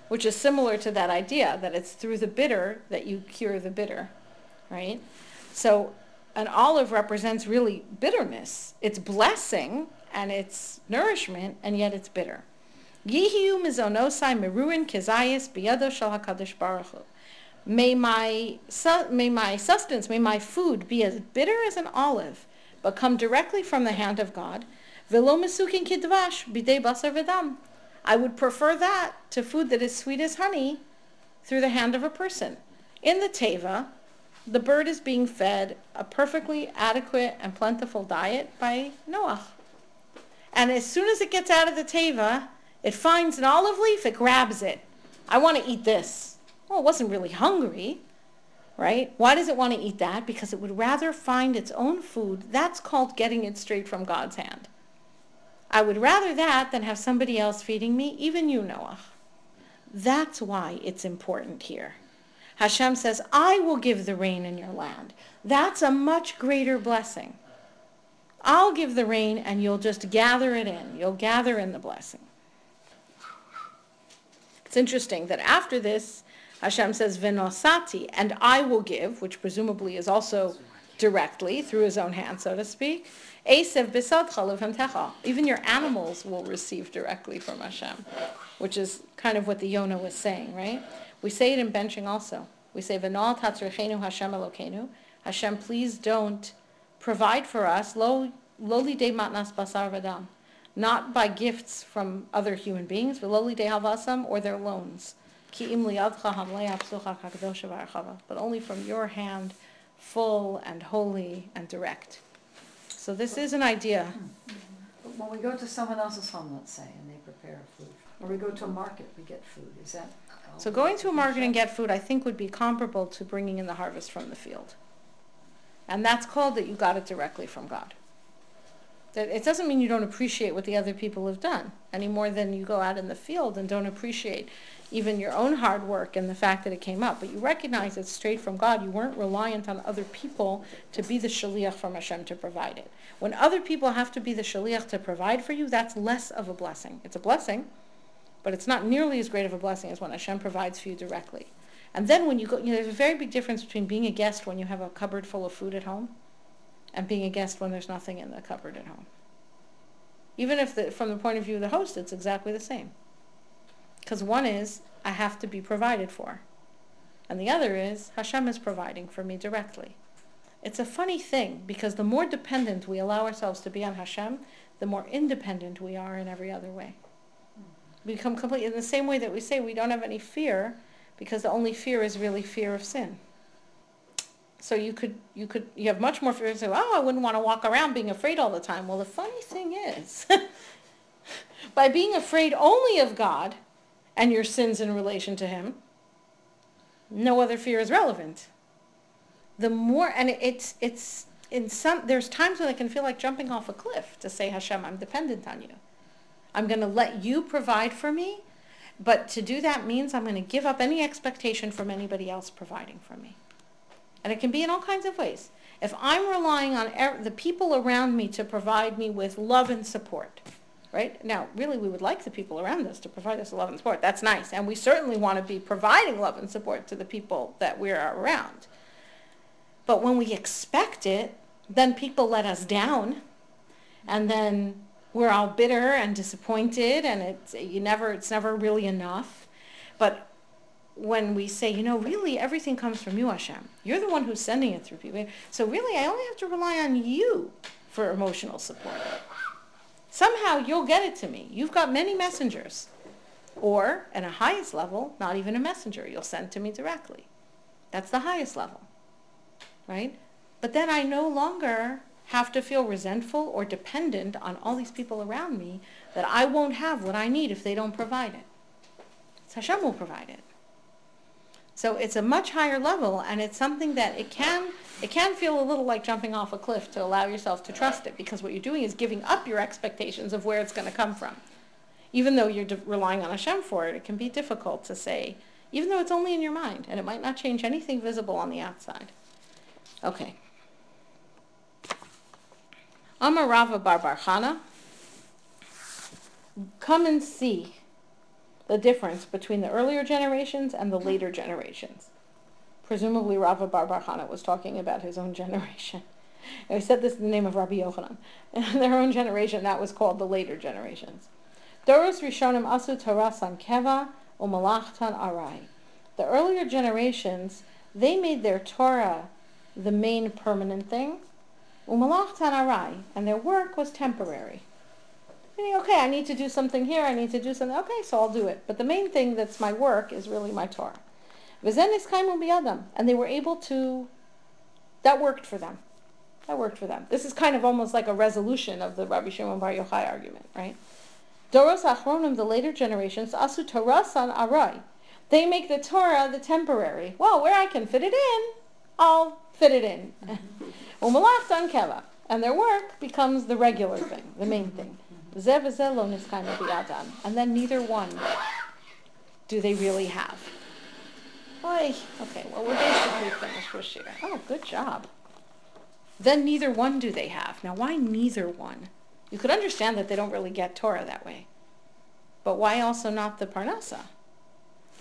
Speaker 1: which is similar to that idea that it's through the bitter that you cure the bitter, right? So an olive represents really bitterness. It's blessing and it's nourishment, and yet it's bitter. Mizonosai meruin biyado hakadosh baruch Hu. May my, may my sustenance, may my food be as bitter as an olive, but come directly from the hand of God. Kidvash basar. I would prefer that to food that is sweet as honey through the hand of a person. In the teva, the bird is being fed a perfectly adequate and plentiful diet by Noah. And as soon as it gets out of the teva, it finds an olive leaf, it grabs it. I want to eat this. Well, it wasn't really hungry, right? Why does it want to eat that? Because it would rather find its own food. That's called getting it straight from God's hand. I would rather that than have somebody else feeding me, even you, Noah. That's why it's important here. Hashem says, I will give the rain in your land. That's a much greater blessing. I'll give the rain and you'll just gather it in. You'll gather in the blessing. It's interesting that after this, Hashem says, Vinosati, and I will give, which presumably is also directly through his own hand, so to speak. Even your animals will receive directly from Hashem, which is kind of what the Yonah was saying, right? We say it in benching also. We say, V'nal tatzrechenu Hashem Elokeinu. Hashem, please don't provide for us, lo, loli de matnas basar v'dam. Not by gifts from other human beings, but loli de havasam, or their loans. But only from your hand, full and holy and direct. So this is an idea.
Speaker 2: When we go to someone else's home, let's say, and they prepare food, or we go to a market, we get food, is that?
Speaker 1: So going to a market and get food, I think, would be comparable to bringing in the harvest from the field. And that's called that you got it directly from God. That it doesn't mean you don't appreciate what the other people have done any more than you go out in the field and don't appreciate even your own hard work and the fact that it came up. But you recognize it's straight from God. You weren't reliant on other people to be the shaliach from Hashem to provide it. When other people have to be the shaliach to provide for you, that's less of a blessing. It's a blessing, but it's not nearly as great of a blessing as when Hashem provides for you directly. And then when you go, you know, there's a very big difference between being a guest when you have a cupboard full of food at home and being a guest when there's nothing in the cupboard at home. Even if the, from the point of view of the host, it's exactly the same. Because one is, I have to be provided for. And the other is, Hashem is providing for me directly. It's a funny thing because the more dependent we allow ourselves to be on Hashem, the more independent we are in every other way. We become complete in the same way that we say we don't have any fear because the only fear is really fear of sin. So you could you could you have much more fear and say, oh, I wouldn't want to walk around being afraid all the time. Well, the funny thing is, [LAUGHS] by being afraid only of God and your sins in relation to Him, no other fear is relevant. The more and it's it's in some there's times when I can feel like jumping off a cliff to say, Hashem, I'm dependent on you. I'm going to let you provide for me, but to do that means I'm going to give up any expectation from anybody else providing for me. And it can be in all kinds of ways. If I'm relying on er- the people around me to provide me with love and support, right? Now, really, we would like the people around us to provide us love and support. That's nice. And we certainly want to be providing love and support to the people that we're around. But when we expect it, then people let us down. And then we're all bitter and disappointed and it's you never it's never really enough. But when we say, you know, really everything comes from you, Hashem. You're the one who's sending it through people. So really I only have to rely on you for emotional support. Somehow you'll get it to me. You've got many messengers. Or, at a highest level, not even a messenger. You'll send to me directly. That's the highest level. Right? But then I no longer have to feel resentful or dependent on all these people around me that I won't have what I need if they don't provide it. Hashem will provide it. So it's a much higher level, and it's something that it can it can feel a little like jumping off a cliff to allow yourself to trust it, because what you're doing is giving up your expectations of where it's going to come from. Even though you're de- relying on Hashem for it, it can be difficult to say, even though it's only in your mind, and it might not change anything visible on the outside. Okay. Amar Rava Bar Bar Chana, come and see the difference between the earlier generations and the later generations. Presumably Rava Bar Chana was talking about his own [LAUGHS] generation. We said this in the name of Rabbi Yochanan. In [LAUGHS] their own generation, that was called the later generations. Doros Rishonim Asu Tarasan Keva Umalachtan Arai. The earlier generations, they made their Torah the main permanent thing, Umalachtan Arai, and their work was temporary. Meaning, okay, I need to do something here, I need to do something, okay, so I'll do it. But the main thing that's my work is really my Torah. And they were able to, that worked for them. That worked for them. This is kind of almost like a resolution of the Rabbi Shimon Bar Yochai argument, right? Doros Achronim, the later generations, Asu Torasan Arai. They make the Torah the temporary. Well, where I can fit it in, I'll fit it in. Mm-hmm. Umalachtan Keva. And their work becomes the regular thing, the main thing. And then neither one do they really have. Oy. Okay, well, we're basically finished with Shira. Oh, good job. Then neither one do they have. Now, why neither one? You could understand that they don't really get Torah that way. But why also not the Parnasa?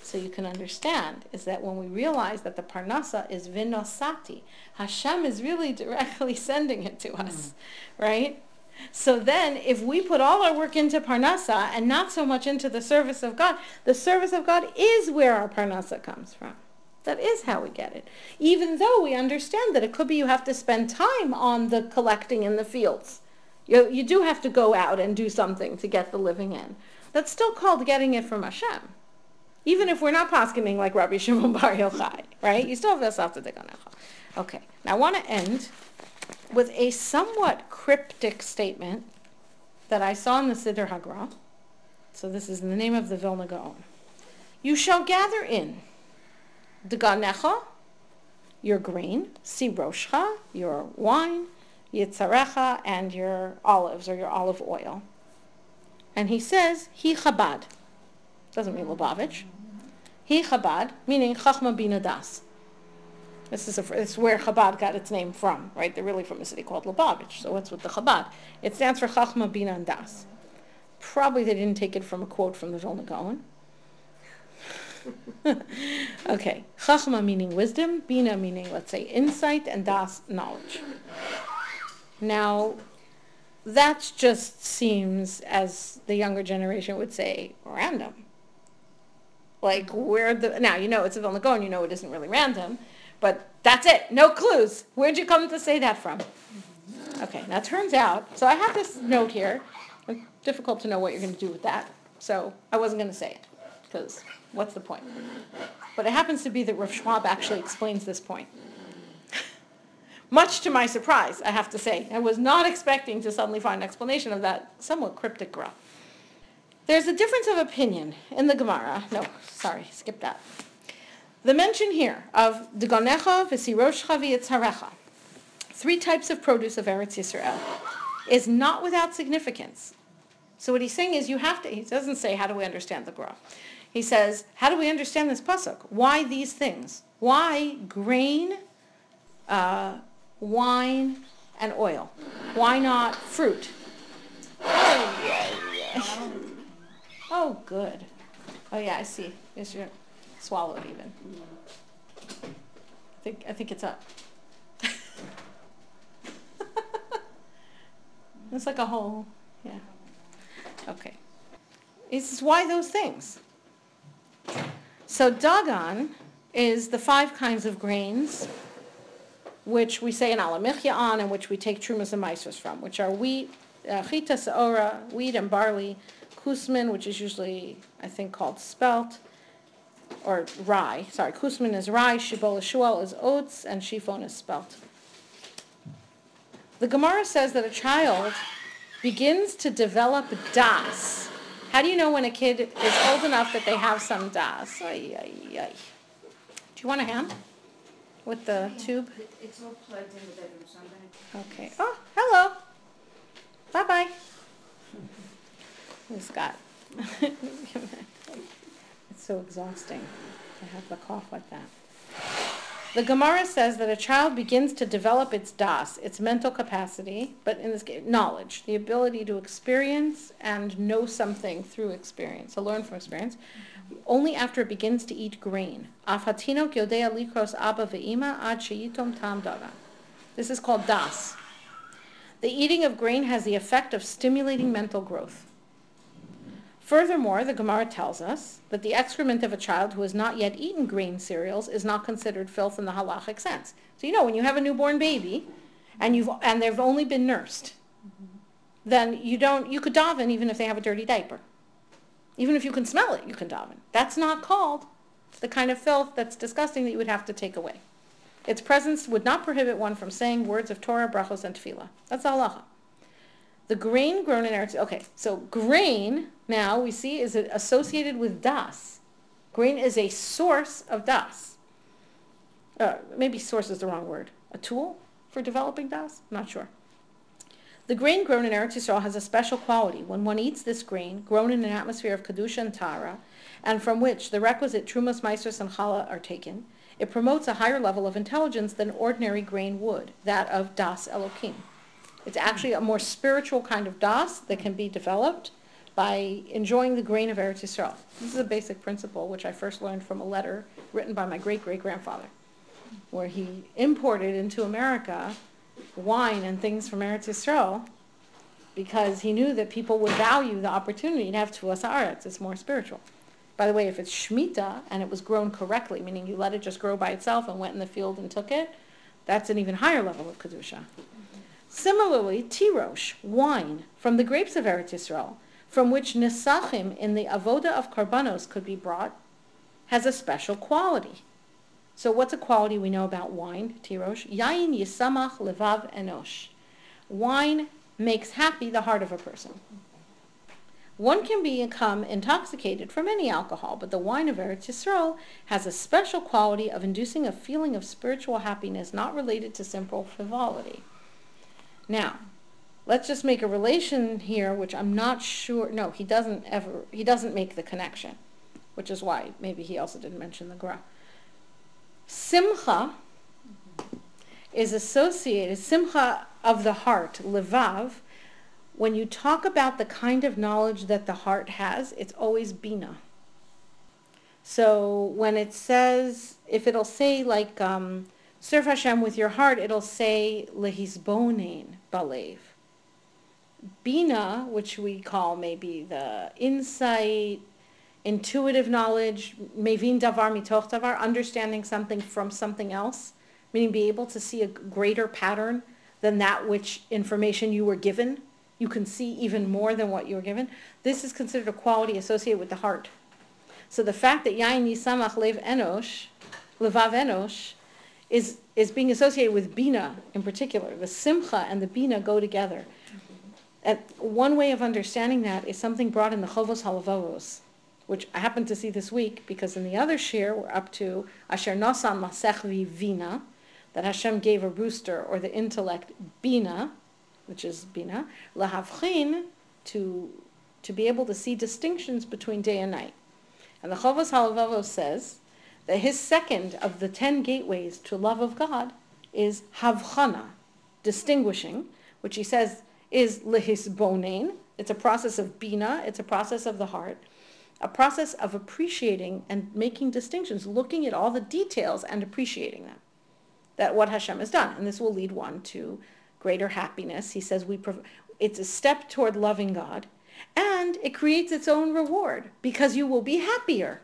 Speaker 1: So you can understand is that when we realize that the Parnasa is vinosati, Hashem is really directly [LAUGHS] sending it to us, mm. right? So then if we put all our work into Parnasa and not so much into the service of God, the service of God is where our Parnasa comes from. That is how we get it. Even though we understand that it could be you have to spend time on the collecting in the fields. You, you do have to go out and do something to get the living in. That's still called getting it from Hashem. Even if we're not poskening like Rabbi Shimon Bar Yochai, right? You still have to take on Okay, now I want to end with a somewhat cryptic statement that I saw in the Siddur Hagra. So this is in the name of the Vilna Gaon. You shall gather in deganecha, your grain, siroshcha, your wine, yitzarecha, and your olives or your olive oil. And he says, he chabad. Doesn't mean Lubavitch. He Chabad, meaning Chachma Bina Das. This is, a, this is where Chabad got its name from, right? They're really from a city called Lubavitch, so what's with the Chabad? It stands for Chachma Bina and Das. Probably they didn't take it from a quote from the Vilna Gaon. [LAUGHS] okay, Chachma meaning wisdom, Bina meaning, let's say, insight, and Das, knowledge. Now, that just seems, as the younger generation would say, random. Like where the now you know it's a Vilna Gaon, you know it isn't really random, but that's it. No clues. Where'd you come to say that from? Okay, now it turns out, so I have this note here. It's difficult to know what you're going to do with that, so I wasn't going to say it because what's the point? But it happens to be that Rav Schwab actually explains this point. [LAUGHS] Much to my surprise, I have to say. I was not expecting to suddenly find an explanation of that somewhat cryptic Gra. There's a difference of opinion in the Gemara. No, sorry, skip that. The mention here of Deganecha v'siroshcha v'yitzharecha, three types of produce of Eretz Yisrael, is not without significance. So what he's saying is you have to, he doesn't say how do we understand the Gemara. He says, how do we understand this pasuk? Why these things? Why grain, uh, wine, and oil? Why not fruit? Oh, good. Oh yeah, I see. Yes, you're swallowed even. I think I think it's up. [LAUGHS] it's like a whole, yeah. Okay. This is why those things. So Dagan is the five kinds of grains which we say in Al Hamichya on and which we take Trumas and Maisers from, which are wheat, uh, chita, saora, wheat and barley, kusmin, which is usually, I think, called spelt, or rye. Sorry, kusmin is rye, shibola shual is oats, and shifon is spelt. The Gemara says that a child begins to develop das. How do you know when a kid is old enough that they have some das? Ay, ay, ay. Do you want a hand with the tube?
Speaker 4: It's all plugged in the bedroom, so I'm
Speaker 1: gonna. Okay. Oh, hello. Bye bye. Who's got? It's so exhausting to have the cough like that. The Gemara says that a child begins to develop its das, its mental capacity, but in this case, knowledge, the ability to experience and know something through experience, to learn from experience, only after it begins to eat grain. Likros abba tam. This is called das. The eating of grain has the effect of stimulating mental growth. Furthermore, the Gemara tells us that the excrement of a child who has not yet eaten grain cereals is not considered filth in the halachic sense. So you know, when you have a newborn baby and you've and they've only been nursed, then you don't you could daven even if they have a dirty diaper. Even if you can smell it, you can daven. That's not called the kind of filth that's disgusting that you would have to take away. Its presence would not prohibit one from saying words of Torah, brachos, and tefillah. That's halacha. The grain grown in Eretz. Okay, so grain now we see is associated with das. Grain is a source of das. Uh, maybe source is the wrong word. A tool for developing das? I'm not sure. The grain grown in Eretz Yisrael has a special quality. When one eats this grain, grown in an atmosphere of kedusha and tahara, and from which the requisite trumas, maasros, and challah are taken, it promotes a higher level of intelligence than ordinary grain would, that of das elokim. It's actually a more spiritual kind of das that can be developed by enjoying the grain of Eretz Yisrael. This is a basic principle which I first learned from a letter written by my great-great-grandfather, where he imported into America wine and things from Eretz Yisrael because he knew that people would value the opportunity to have tuas haaretz. It's more spiritual. By the way, if it's shmita and it was grown correctly, meaning you let it just grow by itself and went in the field and took it, that's an even higher level of kedusha. Similarly, tirosh, wine, from the grapes of Eretz Yisrael, from which nesachim in the avoda of karbanos could be brought, has a special quality. So what's a quality we know about wine, tirosh? Yain yisamach levav enosh. Wine makes happy the heart of a person. One can become intoxicated from any alcohol, but the wine of Eretz Yisrael has a special quality of inducing a feeling of spiritual happiness not related to simple frivolity. Now, let's just make a relation here, which I'm not sure. No, he doesn't ever. He doesn't make the connection, which is why maybe he also didn't mention the gra. Simcha is associated. Simcha of the heart, levav, when you talk about the kind of knowledge that the heart has, it's always bina. So when it says, if it'll say like, um, serve Hashem with your heart, it'll say lehisbonin balev. Bina, which we call maybe the insight, intuitive knowledge, mevin davar mitoch davar, understanding something from something else, meaning be able to see a greater pattern than that which information you were given you can see even more than what you were given. This is considered a quality associated with the heart. So the fact that yain yisamach lev enosh, levav enosh, is, is being associated with bina in particular. The simcha and the bina go together. And one way of understanding that is something brought in the Chovos Halavavos, which I happened to see this week because in the other shir we're up to Asher Nosan Masech Vina, that Hashem gave a rooster or the intellect bina, which is bina, lahavchin, to to be able to see distinctions between day and night. And the Chovos Halavavos says his second of the ten gateways to love of God is havchana, distinguishing, which he says is lehisbonein. It's a process of bina. It's a process of the heart, a process of appreciating and making distinctions, looking at all the details and appreciating them. That what Hashem has done, and this will lead one to greater happiness. He says we prov- it's a step toward loving God, and it creates its own reward because you will be happier.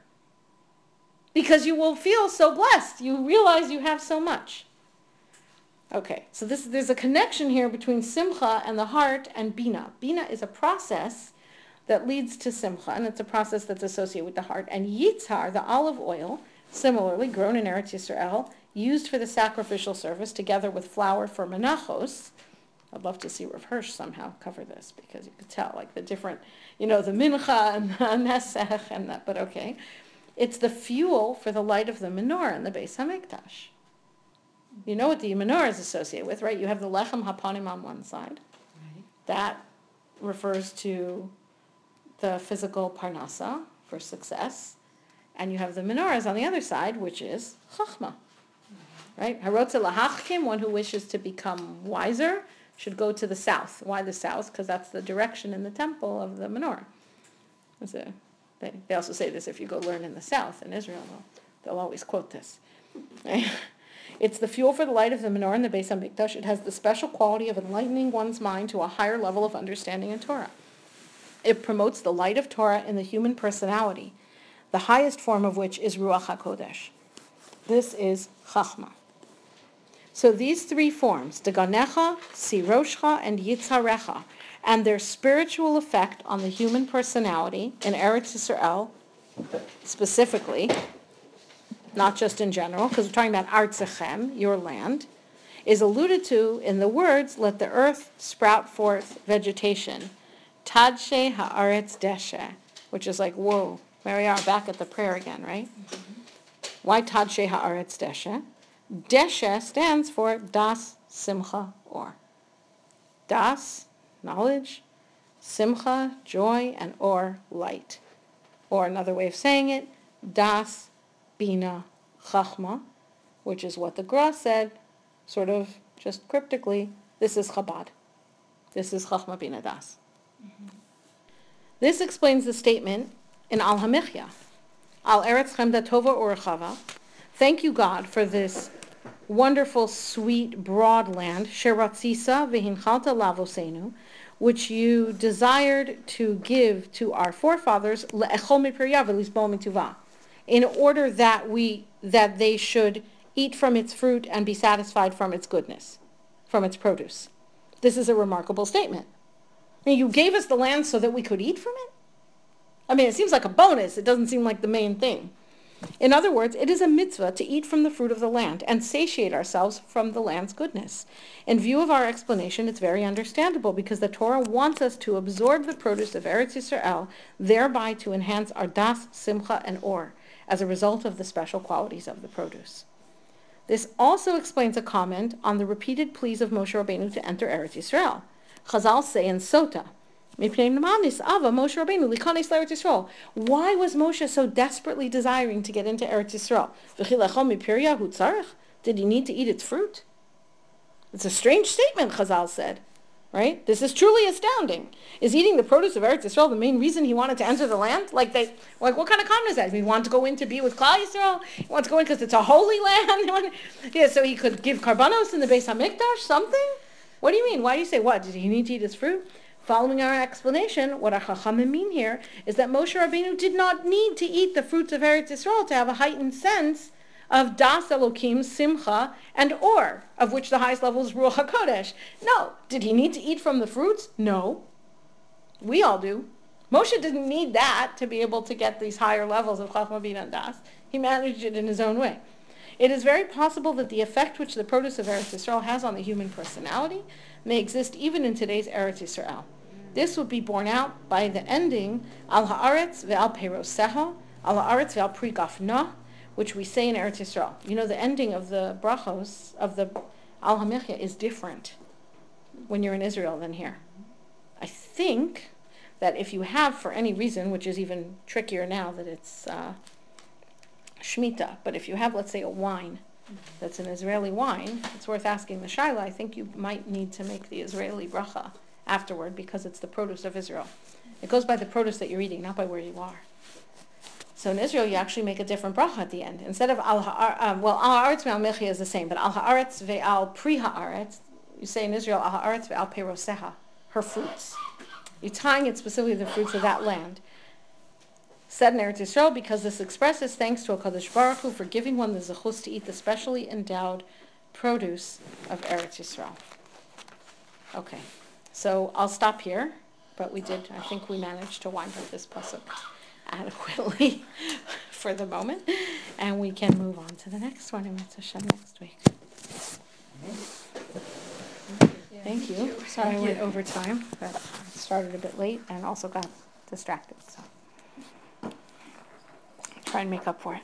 Speaker 1: Because you will feel so blessed. You realize you have so much. Okay, so this, there's a connection here between simcha and the heart and bina. Bina is a process that leads to simcha, and it's a process that's associated with the heart. And yitzhar, the olive oil, similarly grown in Eretz Yisrael, used for the sacrificial service together with flour for menachos. I'd love to see Rav Hirsch somehow cover this because you could tell like the different, you know, the mincha and the [LAUGHS] nesech and that, but okay. It's the fuel for the light of the menorah in the Beis Hamikdash. You know what the menorah is associated with, right? You have the lechem hapanim on one side.
Speaker 2: Right.
Speaker 1: That refers to the physical parnasa for success. And you have the menorahs on the other side, which is chachma. Right? Harotza lahachkim, one who wishes to become wiser, should go to the south. Why the south? Because that's the direction in the temple of the menorah. A, they, they also say this if you go learn in the south in Israel, they'll, they'll always quote this. [LAUGHS] It's the fuel for the light of the menorah and the Beis Hamikdash. It has the special quality of enlightening one's mind to a higher level of understanding in Torah. It promotes the light of Torah in the human personality, the highest form of which is Ruach HaKodesh. This is Chachma. So these three forms, Daganecha, Siroshcha, and Yitzarecha, and their spiritual effect on the human personality in Eretz Yisrael specifically, not just in general, because we're talking about Artsechem, your land, is alluded to in the words, let the earth sprout forth vegetation. Tadshe haaretz deshe, which is like, whoa, there we are, back at the prayer again, right? Mm-hmm. Why Tadshe haaretz deshe? Deshe stands for Das Simcha Or. Das, knowledge, Simcha, joy, and Or, light. Or another way of saying it, Das Bina Chachma, which is what the Gra said, sort of just cryptically, this is Chabad. This is Chachma Bina Das. This explains the statement in Al Hamichya, Al Eretz Chemda Tova Urachava. Thank you, God, for this wonderful, sweet, broad land, Sheratzisa Vehinchalta Lavosenu, which you desired to give to our forefathers, in order that we that they should eat from its fruit and be satisfied from its goodness, from its produce. This is a remarkable statement. I mean, you gave us the land so that we could eat from it? I mean, it seems like a bonus. It doesn't seem like the main thing. In other words, it is a mitzvah to eat from the fruit of the land and satiate ourselves from the land's goodness. In view of our explanation, it's very understandable because the Torah wants us to absorb the produce of Eretz Yisrael, thereby to enhance our das, simcha, and or, as a result of the special qualities of the produce. This also explains a comment on the repeated pleas of Moshe Rabbeinu to enter Eretz Yisrael. Chazal say in Sota, why was Moshe so desperately desiring to get into Eretz Yisrael? Did he need to eat its fruit? It's a strange statement, Chazal said. Right? This is truly astounding. Is eating the produce of Eretz Yisrael the main reason he wanted to enter the land? Like they, like what kind of comment is that? He wanted to go in to be with Klal Yisrael. He wants to go in because it's a holy land. [LAUGHS] yeah, so he could give karbanos in the Beis Hamikdash. Something. What do you mean? Why do you say what? Did he need to eat his fruit? Following our explanation, what our Chachamim mean here is that Moshe Rabbeinu did not need to eat the fruits of Eretz Yisrael to have a heightened sense of Das Elokim, Simcha, and Or, of which the highest level is Ruach HaKodesh. No. Did he need to eat from the fruits? No. We all do. Moshe didn't need that to be able to get these higher levels of Chachma Bin and Das. He managed it in his own way. It is very possible that the effect which the produce of Eretz Yisrael has on the human personality may exist even in today's Eretz Yisrael. This would be borne out by the ending Al Haaretz ve'al Peroseha, Al Haaretz ve'al Pri Gafna, which we say in Eretz Yisrael. You know, the ending of the brachos, of the Al Hamichya, is different when you're in Israel than here. I think that if you have, for any reason, which is even trickier now that it's uh, Shemitah, but if you have, let's say, a wine that's an Israeli wine, it's worth asking the Shaila. I think you might need to make the Israeli bracha afterward because it's the produce of Israel. It goes by the produce that you're eating, not by where you are. So in Israel, you actually make a different bracha at the end. Instead of al ha'aretz, um, well, al ha'aretz ve'al is the same, but al ha'aretz ve'al pri ha'aretz, you say in Israel, al ha'aretz ve'al peroseha, her fruits. You're tying it specifically to the fruits of that land. Said in Eretz Yisrael, because this expresses thanks to HaKadosh Baruch Hu for giving one the zechus to eat the specially endowed produce of Eretz Yisrael. Okay, so I'll stop here, but we did, I think we managed to wind up this pasuk adequately [LAUGHS] for the moment, and we can move on to the next one in Mitzvah next week. Thank you. Sorry I went over time, but I started a bit late and also got distracted, so try and make up for it.